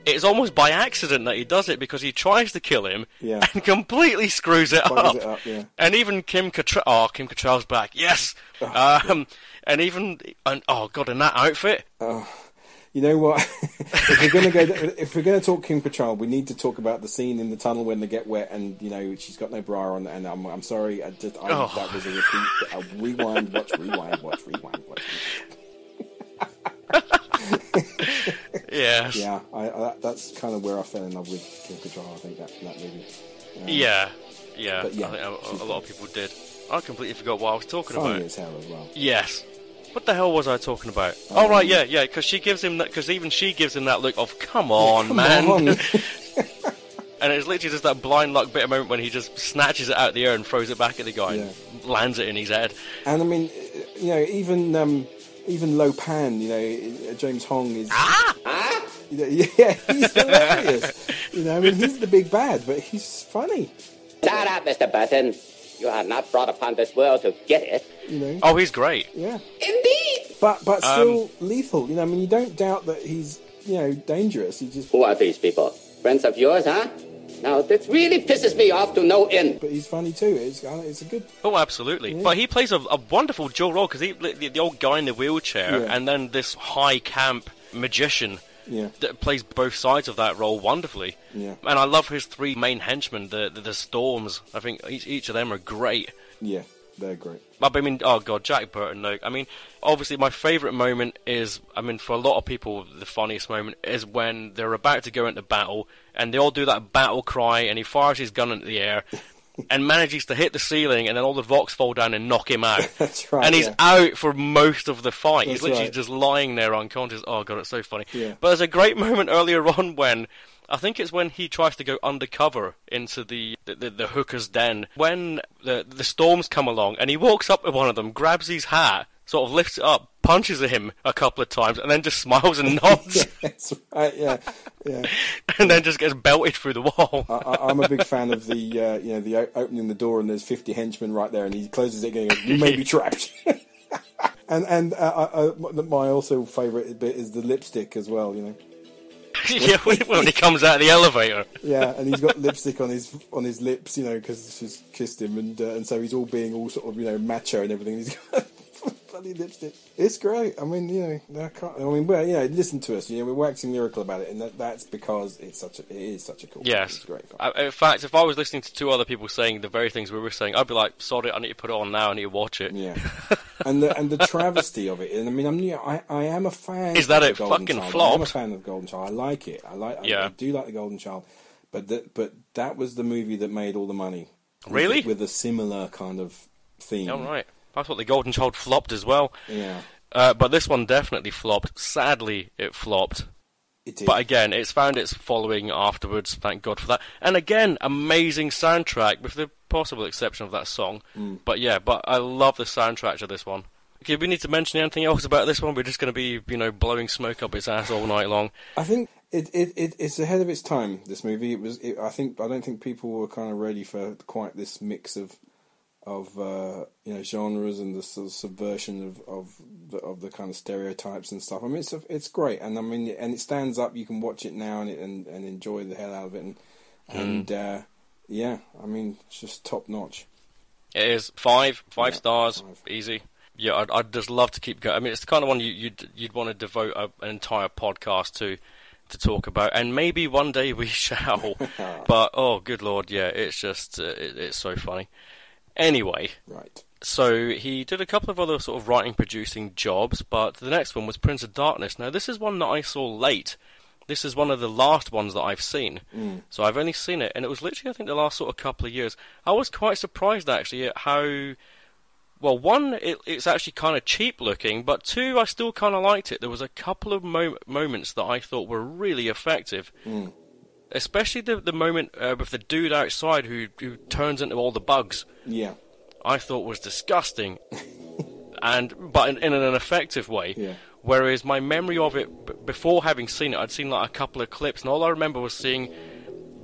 it's almost by accident that he does it because he tries to kill him Yeah. and completely screws it Buggers up. it up, yeah. And even Kim Cattrall, oh, Kim Cattrall's back, yes. Oh, um, and even, and, oh god, in that outfit, You know what? if we're gonna go, if we're gonna talk Kim Cattrall, we need to talk about the scene in the tunnel when they get wet, and you know she's got no bra on. And I'm, I'm sorry, I just I, Oh. that was a repeat. A rewind, watch, rewind, watch, rewind, watch. yes, Yeah, I, I, that's kind of where I fell in love with Kim Cattrall. I think that that movie. Um, yeah, yeah. Yeah, I think a, a lot of people did. I completely forgot what I was talking funny about. as hell as well. Yes. What the hell was I talking about? Oh, right, yeah, yeah, because she gives him that, because even she gives him that look of, come on, Come man. on. and it's literally just that blind luck bit of moment when he just snatches it out of the air and throws it back at the guy and lands it in his head. And I mean, you know, even um, even Lo Pan, you know, uh, James Hong is. Ah! You know, yeah, he's hilarious. you know, I mean, he's the big bad, but he's funny. Shut up, Mr. Burton. You are not brought upon this world to get it. You know. Oh, he's great. Yeah. Indeed. But but Um, still lethal. You know, I mean, you don't doubt that he's you know dangerous. He just. Who are these people? Friends of yours, huh? Now, this really pisses me off to no end. But he's funny too. It's uh, it's a good. Oh, absolutely. Yeah. But he plays a, a wonderful dual role because he the, the old guy in the wheelchair Yeah. and then this high camp magician Yeah. that plays both sides of that role wonderfully. Yeah. And I love his three main henchmen, the the, the Storms. I think each, each of them are great. Yeah, they're great. But I mean, oh god, Jack Burton. Though, I mean, obviously, my favourite moment is, I mean, for a lot of people, the funniest moment is when they're about to go into battle, and they all do that battle cry, and he fires his gun into the air, and manages to hit the ceiling, and then all the rocks fall down and knock him out. That's right. and he's yeah. out for most of the fight. he's literally right. just lying there unconscious. Oh god, it's so funny. Yeah. But there's a great moment earlier on when I think it's when he tries to go undercover into the the, the, the hooker's den. When the the storms come along, and he walks up to one of them, grabs his hat, sort of lifts it up, punches him a couple of times, and then just smiles and nods, That's right. Yeah, yeah. and then just gets belted through the wall. I, I- I'm a big fan of the uh, you know the opening the door and there's 50 henchmen right there and he closes it. And you may be trapped. and and uh, uh, uh, my also favourite bit is the lipstick as well. You know. yeah, when, he comes out of the elevator. Yeah, and he's got lipstick on his on his lips, you know, because she's kissed him, and uh, and so he's all being all sort of you know macho and everything. He's got bloody lipstick. It's great. I mean, you know, I can't. I mean, well, know, listen to us. You know, we're waxing lyrical about it, and that, that's because it's such a it is such a cool. Yes. it's great. I, in fact, if I was listening to two other people saying the very things we were saying, I'd be like, "Sorry, I need to put it on now. I need to watch it." Yeah, and the and the travesty of it. And I mean, I'm you know, I I am a fan. Is that of it Golden fucking Child. I am a fan of Golden Child. I like it. I like. I, Yeah. I do like the Golden Child, but that but that was the movie that made all the money. Really? with a similar kind of theme. All right. I thought the Golden Child flopped as well. Yeah, Uh, but this one definitely flopped. Sadly, it flopped. it did. But again, it's found its following afterwards. Thank God for that. And again, amazing soundtrack, with the possible exception of that song. Mm. But yeah, but I love the soundtrack to this one. Okay, we need to mention anything else about this one. We're just going to be, you know, blowing smoke up its ass all night long. I think it, it, it it's ahead of its time. This movie, it was. It, I think I don't think people were kind of ready for quite this mix of of uh, you know genres and the sort of subversion of of the, of the kind of stereotypes and stuff. I mean, it's it's great, and I mean, and it stands up. You can watch it now and and, and enjoy the hell out of it, and and uh, yeah, I mean, it's just top notch. It is five, five Yeah, stars, five. easy. Yeah, I'd, I'd just love to keep going. I mean, it's the kind of one you, you'd you'd want to devote a, an entire podcast to to talk about, and maybe one day we shall. but oh, good lord, yeah, it's just uh, it, it's so funny. Anyway, Right. so he did a couple of other sort of writing producing jobs, but the next one was Prince of Darkness. Now this is one that I saw late. This is one of the last ones that I've seen. Mm. So I've only seen it, and it was literally I think the last sort of couple of years. I was quite surprised actually at how well one it, it's actually kind of cheap looking, but two I still kind of liked it. There was a couple of mo- moments that I thought were really effective. Mm. Especially the the moment uh, with the dude outside who who turns into all the bugs. Yeah. I thought was disgusting, and but in, in an effective way. Yeah. Whereas my memory of it b- before having seen it, I'd seen like a couple of clips, and all I remember was seeing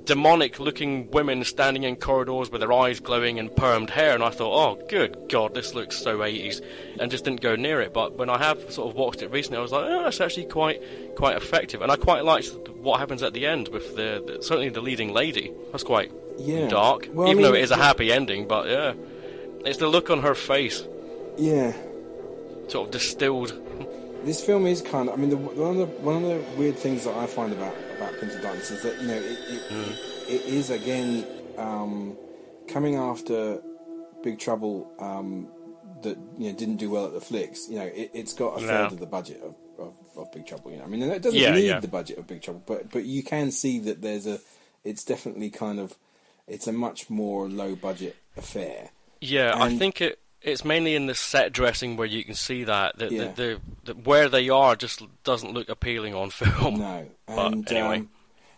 demonic-looking women standing in corridors with their eyes glowing and permed hair, and I thought, oh, good God, this looks so 80s, and just didn't go near it. But when I have sort of watched it recently, I was like, oh, that's actually quite quite effective, and I quite liked what happens at the end with the, the certainly the leading lady. That's quite Yeah. dark, Well, I even though it is a happy ending. But yeah, it's the look on her face, Yeah. sort of distilled. This film is kind of. I mean, the, one of the one of the weird things that I find about about Prince of Darkness is that you know it it, Mm. it, it is again um, coming after Big Trouble um, that you know didn't do well at the flicks. You know, it, it's got a No. third of the budget of, of, of Big Trouble. You know, I mean, and it doesn't Yeah, need yeah. the budget of Big Trouble, but but you can see that there's a. It's definitely kind of. It's a much more low budget affair. Yeah, I think it it's mainly in the set dressing where you can see that that Yeah. the, the, the where they are just doesn't look appealing on film. No, But anyway. um,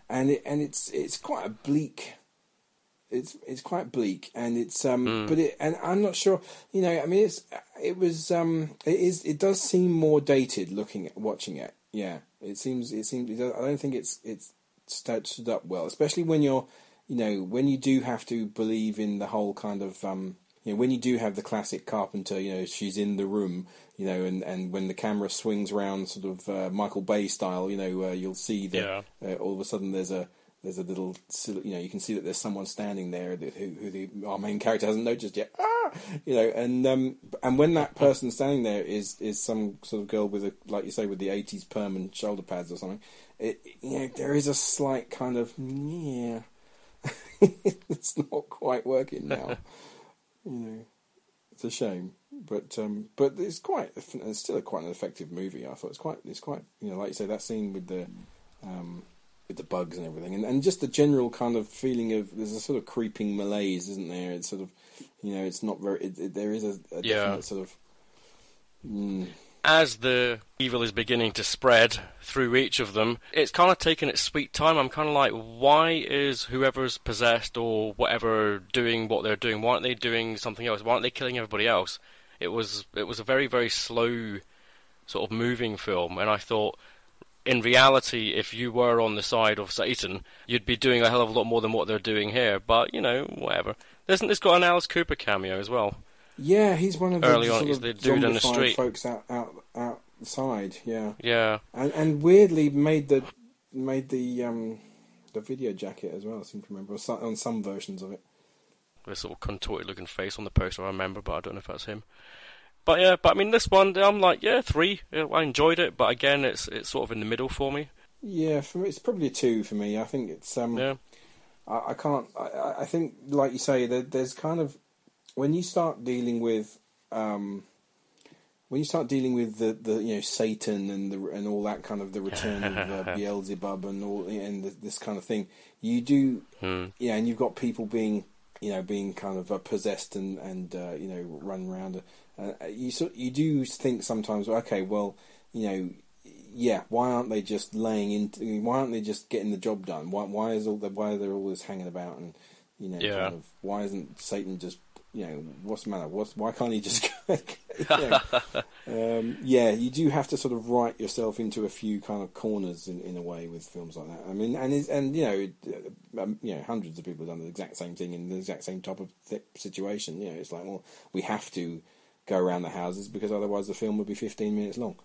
and it, and it's it's quite a bleak. It's it's quite bleak, and it's um, Hmm. but it and I'm not sure. You know, I mean, it's it was um, it is it does seem more dated looking at watching it. Yeah, it seems it seems. It does, I don't think it's it's stood up well, especially when you're, you know, when you do have to believe in the whole kind of um, you know, when you do have the classic Carpenter, you know, she's in the room, you know, and, and when the camera swings round, sort of uh, Michael Bay style, you know, uh, you'll see that uh, all of a sudden there's a there's a little, you know, you can see that there's someone standing there who, who the our main character hasn't noticed yet. Ah, you know, and um, and when that person standing there is is some sort of girl with a, like you say, with the '80s perm and shoulder pads or something, it, you know, there is a slight kind of yeah, it's not quite working now. you know, it's a shame, but um, but it's quite it's still a quite an effective movie. I thought it's quite it's quite you know like you say that scene with the um, with the bugs and everything, and, and just the general kind of feeling of there's a sort of creeping malaise, isn't there? It's sort of you know it's not very it, it, there is a, a Yeah. definite sort of mm, As the evil is beginning to spread through each of them, it's kind of taking its sweet time. I'm kind of like, why is whoever's possessed or whatever doing what they're doing? Why aren't they doing something else? Why aren't they killing everybody else? It was it was a very very slow sort of moving film, and I thought. In reality, if you were on the side of Satan, you'd be doing a hell of a lot more than what they're doing here. But you know, whatever. Isn't this got an Alice Cooper cameo as well? Yeah, he's one of the Early on, he's the dude in the street. folks out out outside. Yeah, Yeah, and and weirdly made the made the um the video jacket as well. I seem to remember on some versions of it. This sort of contorted looking face on the poster. I remember, but I don't know if that's him. But yeah, but I mean, this one, I'm like, yeah, three. I enjoyed it, but again, it's it's sort of in the middle for me. Yeah, for me, it's probably a two for me. I think it's um. Yeah, I, I can't. I- I, I think, like you say, there, there's kind of when you start dealing with um, when you start dealing with the, the you know Satan and the and all that kind of the return of uh, Beelzebub and all and the, this kind of thing, you do Hmm. yeah, and you've got people being you know being kind of uh, possessed and and uh, you know run around. Uh, you sort you do think sometimes, okay, well, you know, yeah, why aren't they just laying into? Why aren't they just getting the job done? Why why is all the why are they always hanging about and you know, Yeah. kind of why isn't Satan just you know what's the matter? What's why can't he just you know, um, yeah, you do have to sort of write yourself into a few kind of corners in, in a way with films like that. I mean, and and you know, uh, um, you know, hundreds of people have done the exact same thing in the exact same type of th- situation. You know, it's like, well, we have to go around the houses because otherwise the film would be 15 minutes long.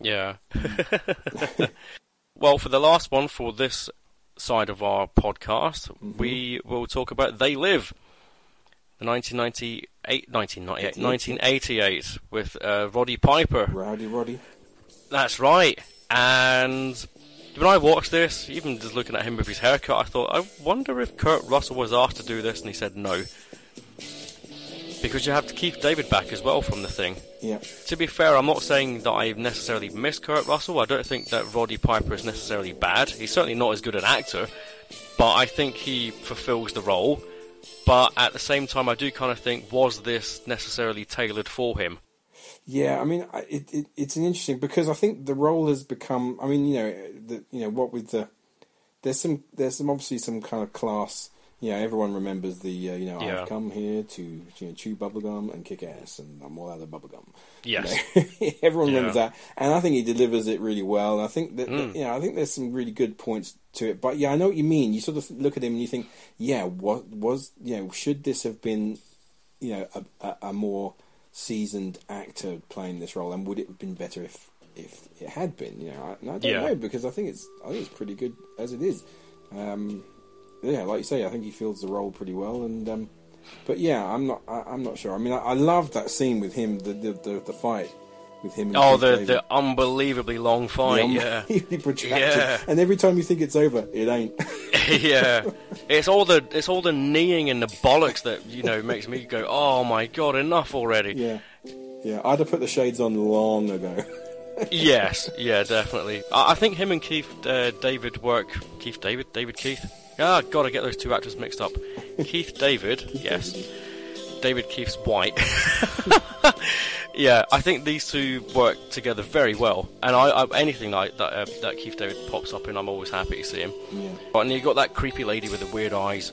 Yeah. well, for the last one for this side of our podcast, Mm-hmm. we will talk about They Live. The 1998, 1998, 1988 with uh, Roddy Piper. Rowdy Roddy. That's right. And when I watched this, even just looking at him with his haircut, I thought, I wonder if Kurt Russell was asked to do this, and he said no. Because you have to keep David back as well from the thing. Yeah. To be fair, I'm not saying that I necessarily miss Kurt Russell. I don't think that Roddy Piper is necessarily bad. He's certainly not as good an actor, but I think he fulfills the role. But at the same time, I do kind of think, was this necessarily tailored for him? Yeah, I mean, it, it it's an interesting because I think the role has become. I mean, you know, the you know what with the there's some there's some obviously some kind of class. Know, everyone remembers the uh, you know Yeah. I've come here to you know, chew bubblegum and kick ass, and I'm all out of bubblegum. Yes. You know, everyone remembers that, and I think he delivers it really well. And I think that, Mm. that you know I think there's some really good points to it. But yeah, I know what you mean. You sort of look at him and you think, yeah, what was you know should this have been you know a, a, a more seasoned actor playing this role, and would it have been better if if it had been? You know, I, and I don't Yeah. know because I think it's I think it's pretty good as it is. Um, yeah, like you say, I think he fills the role pretty well, and um, but yeah, I'm not I, I'm not sure. I mean, I, I love that scene with him, the the, the, the fight with him. And Oh, the, David. the unbelievably long fight, yeah. protracted. Yeah. And every time you think it's over, it ain't. yeah, it's all the it's all the kneeing and the bollocks that you know makes me go, oh my god, enough already. yeah, yeah. I'd have put the shades on long ago. Yes, yeah, definitely. I, I think him and Keith uh, David work. Keith David, David Keith. Ah, God, I get those two actors mixed up. Keith David, yes. David Keith's white. yeah, I think these two work together very well. And I, I anything like that uh, that Keith David pops up in, I'm always happy to see him. Yeah. And you got that creepy lady with the weird eyes.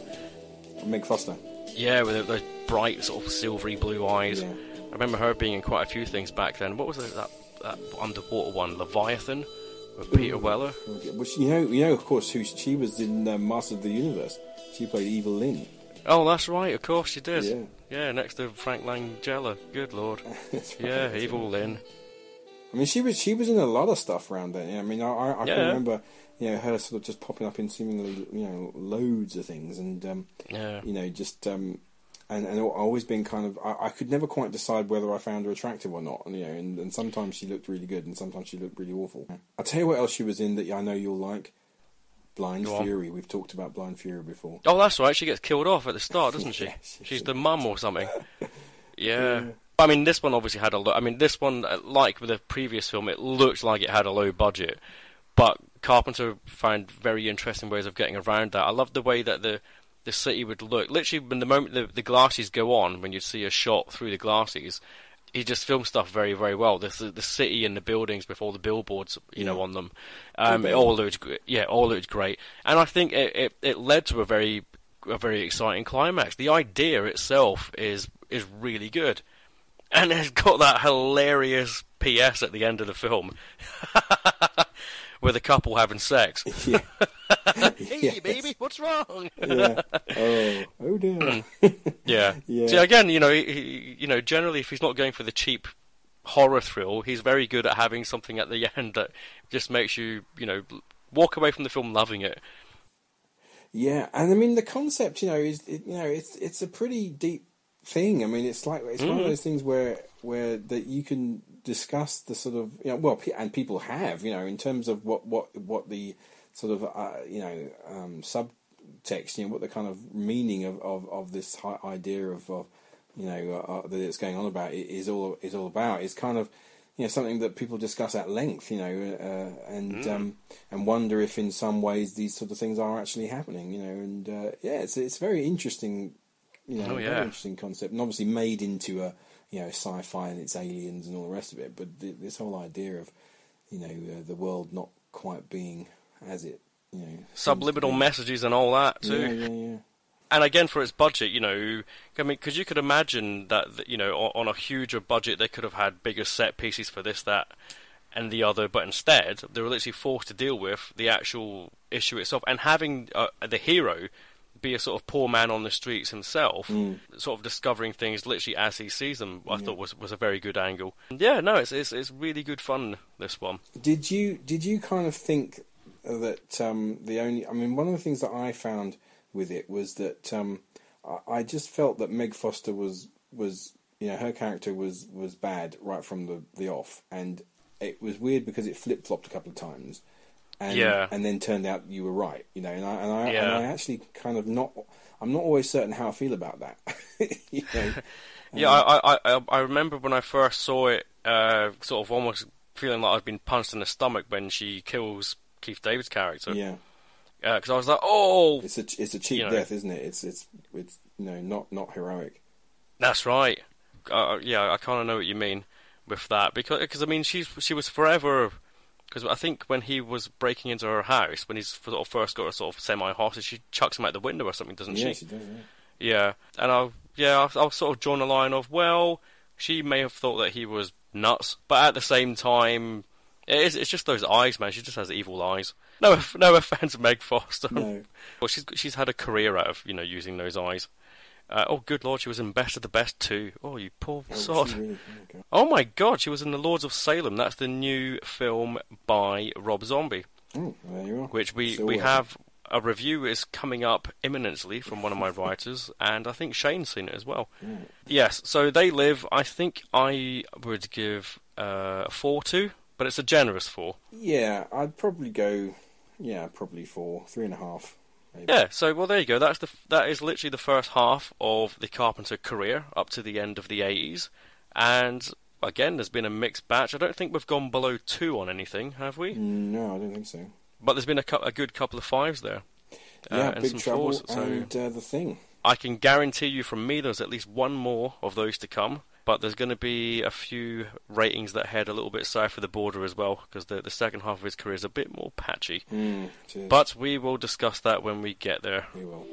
Meg Foster. Yeah, with those bright sort of silvery blue eyes. Yeah. I remember her being in quite a few things back then. What was that, that underwater one, Leviathan, with Peter Weller? Well, she- you know, you know, of course, who she was in uh, Master of the Universe. She played Evil Lynn. Oh, that's right. Of course she did. Yeah. Yeah, next to Frank Langella. Good lord. Right, Yeah, Evil right. Lynn. I mean, she was she was in a lot of stuff around then. I mean, I I, I Yeah. can remember, you know, her sort of just popping up in seemingly you know loads of things, and um, Yeah. you know, just um, and and always been kind of I, I could never quite decide whether I found her attractive or not. And, you know, and, and sometimes she looked really good, and sometimes she looked really awful. I'll tell you what else she was in that I know you'll like. Blind Go on. Fury. We've talked about Blind Fury before. Oh, that's right. She gets killed off at the start, doesn't she? Yeah, she- She's she- the mum or something. Yeah. I mean, this one obviously had a low. I mean, this one, uh, like with the previous film, it looked like it had a low budget, but Carpenter found very interesting ways of getting around that. I love the way that the the city would look. Literally, when the moment the, the glasses go on, when you see a shot through the glasses, he just filmed stuff very, very well. The the, city and the buildings before the billboards, you know, on them. Um, it all looked, yeah, all looked great, and I think it, it, it led to a very a very exciting climax. The idea itself is is really good, and it's got that hilarious PS at the end of the film, with a couple having sex. Yeah. hey, Yes. baby, what's wrong? yeah. Oh, oh dear. Yeah. Yeah. See, again, you know, he, you know, generally, if he's not going for the cheap horror thrill, he's very good at having something at the end that just makes you, you know, walk away from the film loving it. Yeah, and I mean the concept, you know, is it, you know it's it's a pretty deep thing. I mean, it's like it's one of Mhm. those things where where that you can discuss the sort of you know well, and people have you know in terms of what what what the sort of uh, you know um, subtext, you know, what the kind of meaning of of, of this idea of, of you know uh, that it's going on about is all is all about. It's kind of you know something that people discuss at length, you know, uh, and um, and wonder if in some ways these sort of things are actually happening, you know, and uh, yeah, it's it's very interesting, you know, Oh, very interesting concept, and obviously made into a you know sci-fi and it's aliens and all the rest of it, but th- this whole idea of you know uh, the world not quite being as it you know Subliminal messages and all that too. Yeah, yeah, yeah. and again for its budget, you know, I mean, because you could imagine that you know on, on a huger budget they could have had bigger set pieces for this, that, and the other, but instead they were literally forced to deal with the actual issue itself and having uh, the hero be a sort of poor man on the streets himself, sort of discovering things literally as he sees them. I thought was was a very good angle. Yeah, no, it's it's, it's really good fun. This one. Did you did you kind of think that um, the only? I mean, one of the things that I found with it was that um, I, I just felt that Meg Foster was was you know her character was was bad right from the the off, and it was weird because it flip flopped a couple of times. And, Yeah. and then turned out you were right, you know, and I and I, and I actually kind of not, I'm not always certain how I feel about that. you know? Yeah, I, I, I, I remember when I first saw it, uh, sort of almost feeling like I'd been punched in the stomach when she kills Keith David's character. yeah. Because I was like, oh, It's a it's a cheap You know. death, isn't it? It's it's it's you know not not heroic. that's right. Uh, yeah, I kind of know what you mean with that because because I mean she's she was forever. Because I think when he was breaking into her house, when he's sort of first got her sort of semi hostage, she chucks him out the window or something, doesn't Yeah, she? she does. Yeah. Yeah, and I yeah I, I was sort of drawn a line of well, she may have thought that he was nuts, but at the same time, it is, it's just those eyes, man. She just has evil eyes. No, no offense, Meg Foster. No. well, she's she's had a career out of you know using those eyes. Uh, oh, good lord, she was in Best of the Best too. Oh, you poor Oh, sod. really- oh, Oh my god, she was in The Lords of Salem. That's the new film by Rob Zombie Oh, there you are. which we Still we working. have a review is coming up imminently from one of my writers, and I think Shane's seen it as well. Yes, so they live. I think I would give uh, a four to, but it's a generous four. Yeah, I'd probably go. Yeah, probably four, three and a half. Maybe. Yeah, so well there you go. That's the that is literally the first half of the Carpenter career up to the end of the eighties, and again there's been a mixed batch. I don't think we've gone below two on anything, have we? No, I don't think so. But there's been a, a good couple of fives there. uh, Yeah, and Big some Trouble fours, so- and uh, the Thing. I can guarantee you from me there's at least one more of those to come. But there's going to be a few ratings that head a little bit south of the border as well, because the, the second half of his career is a bit more patchy. Mm. But we will discuss that when we get there. we will.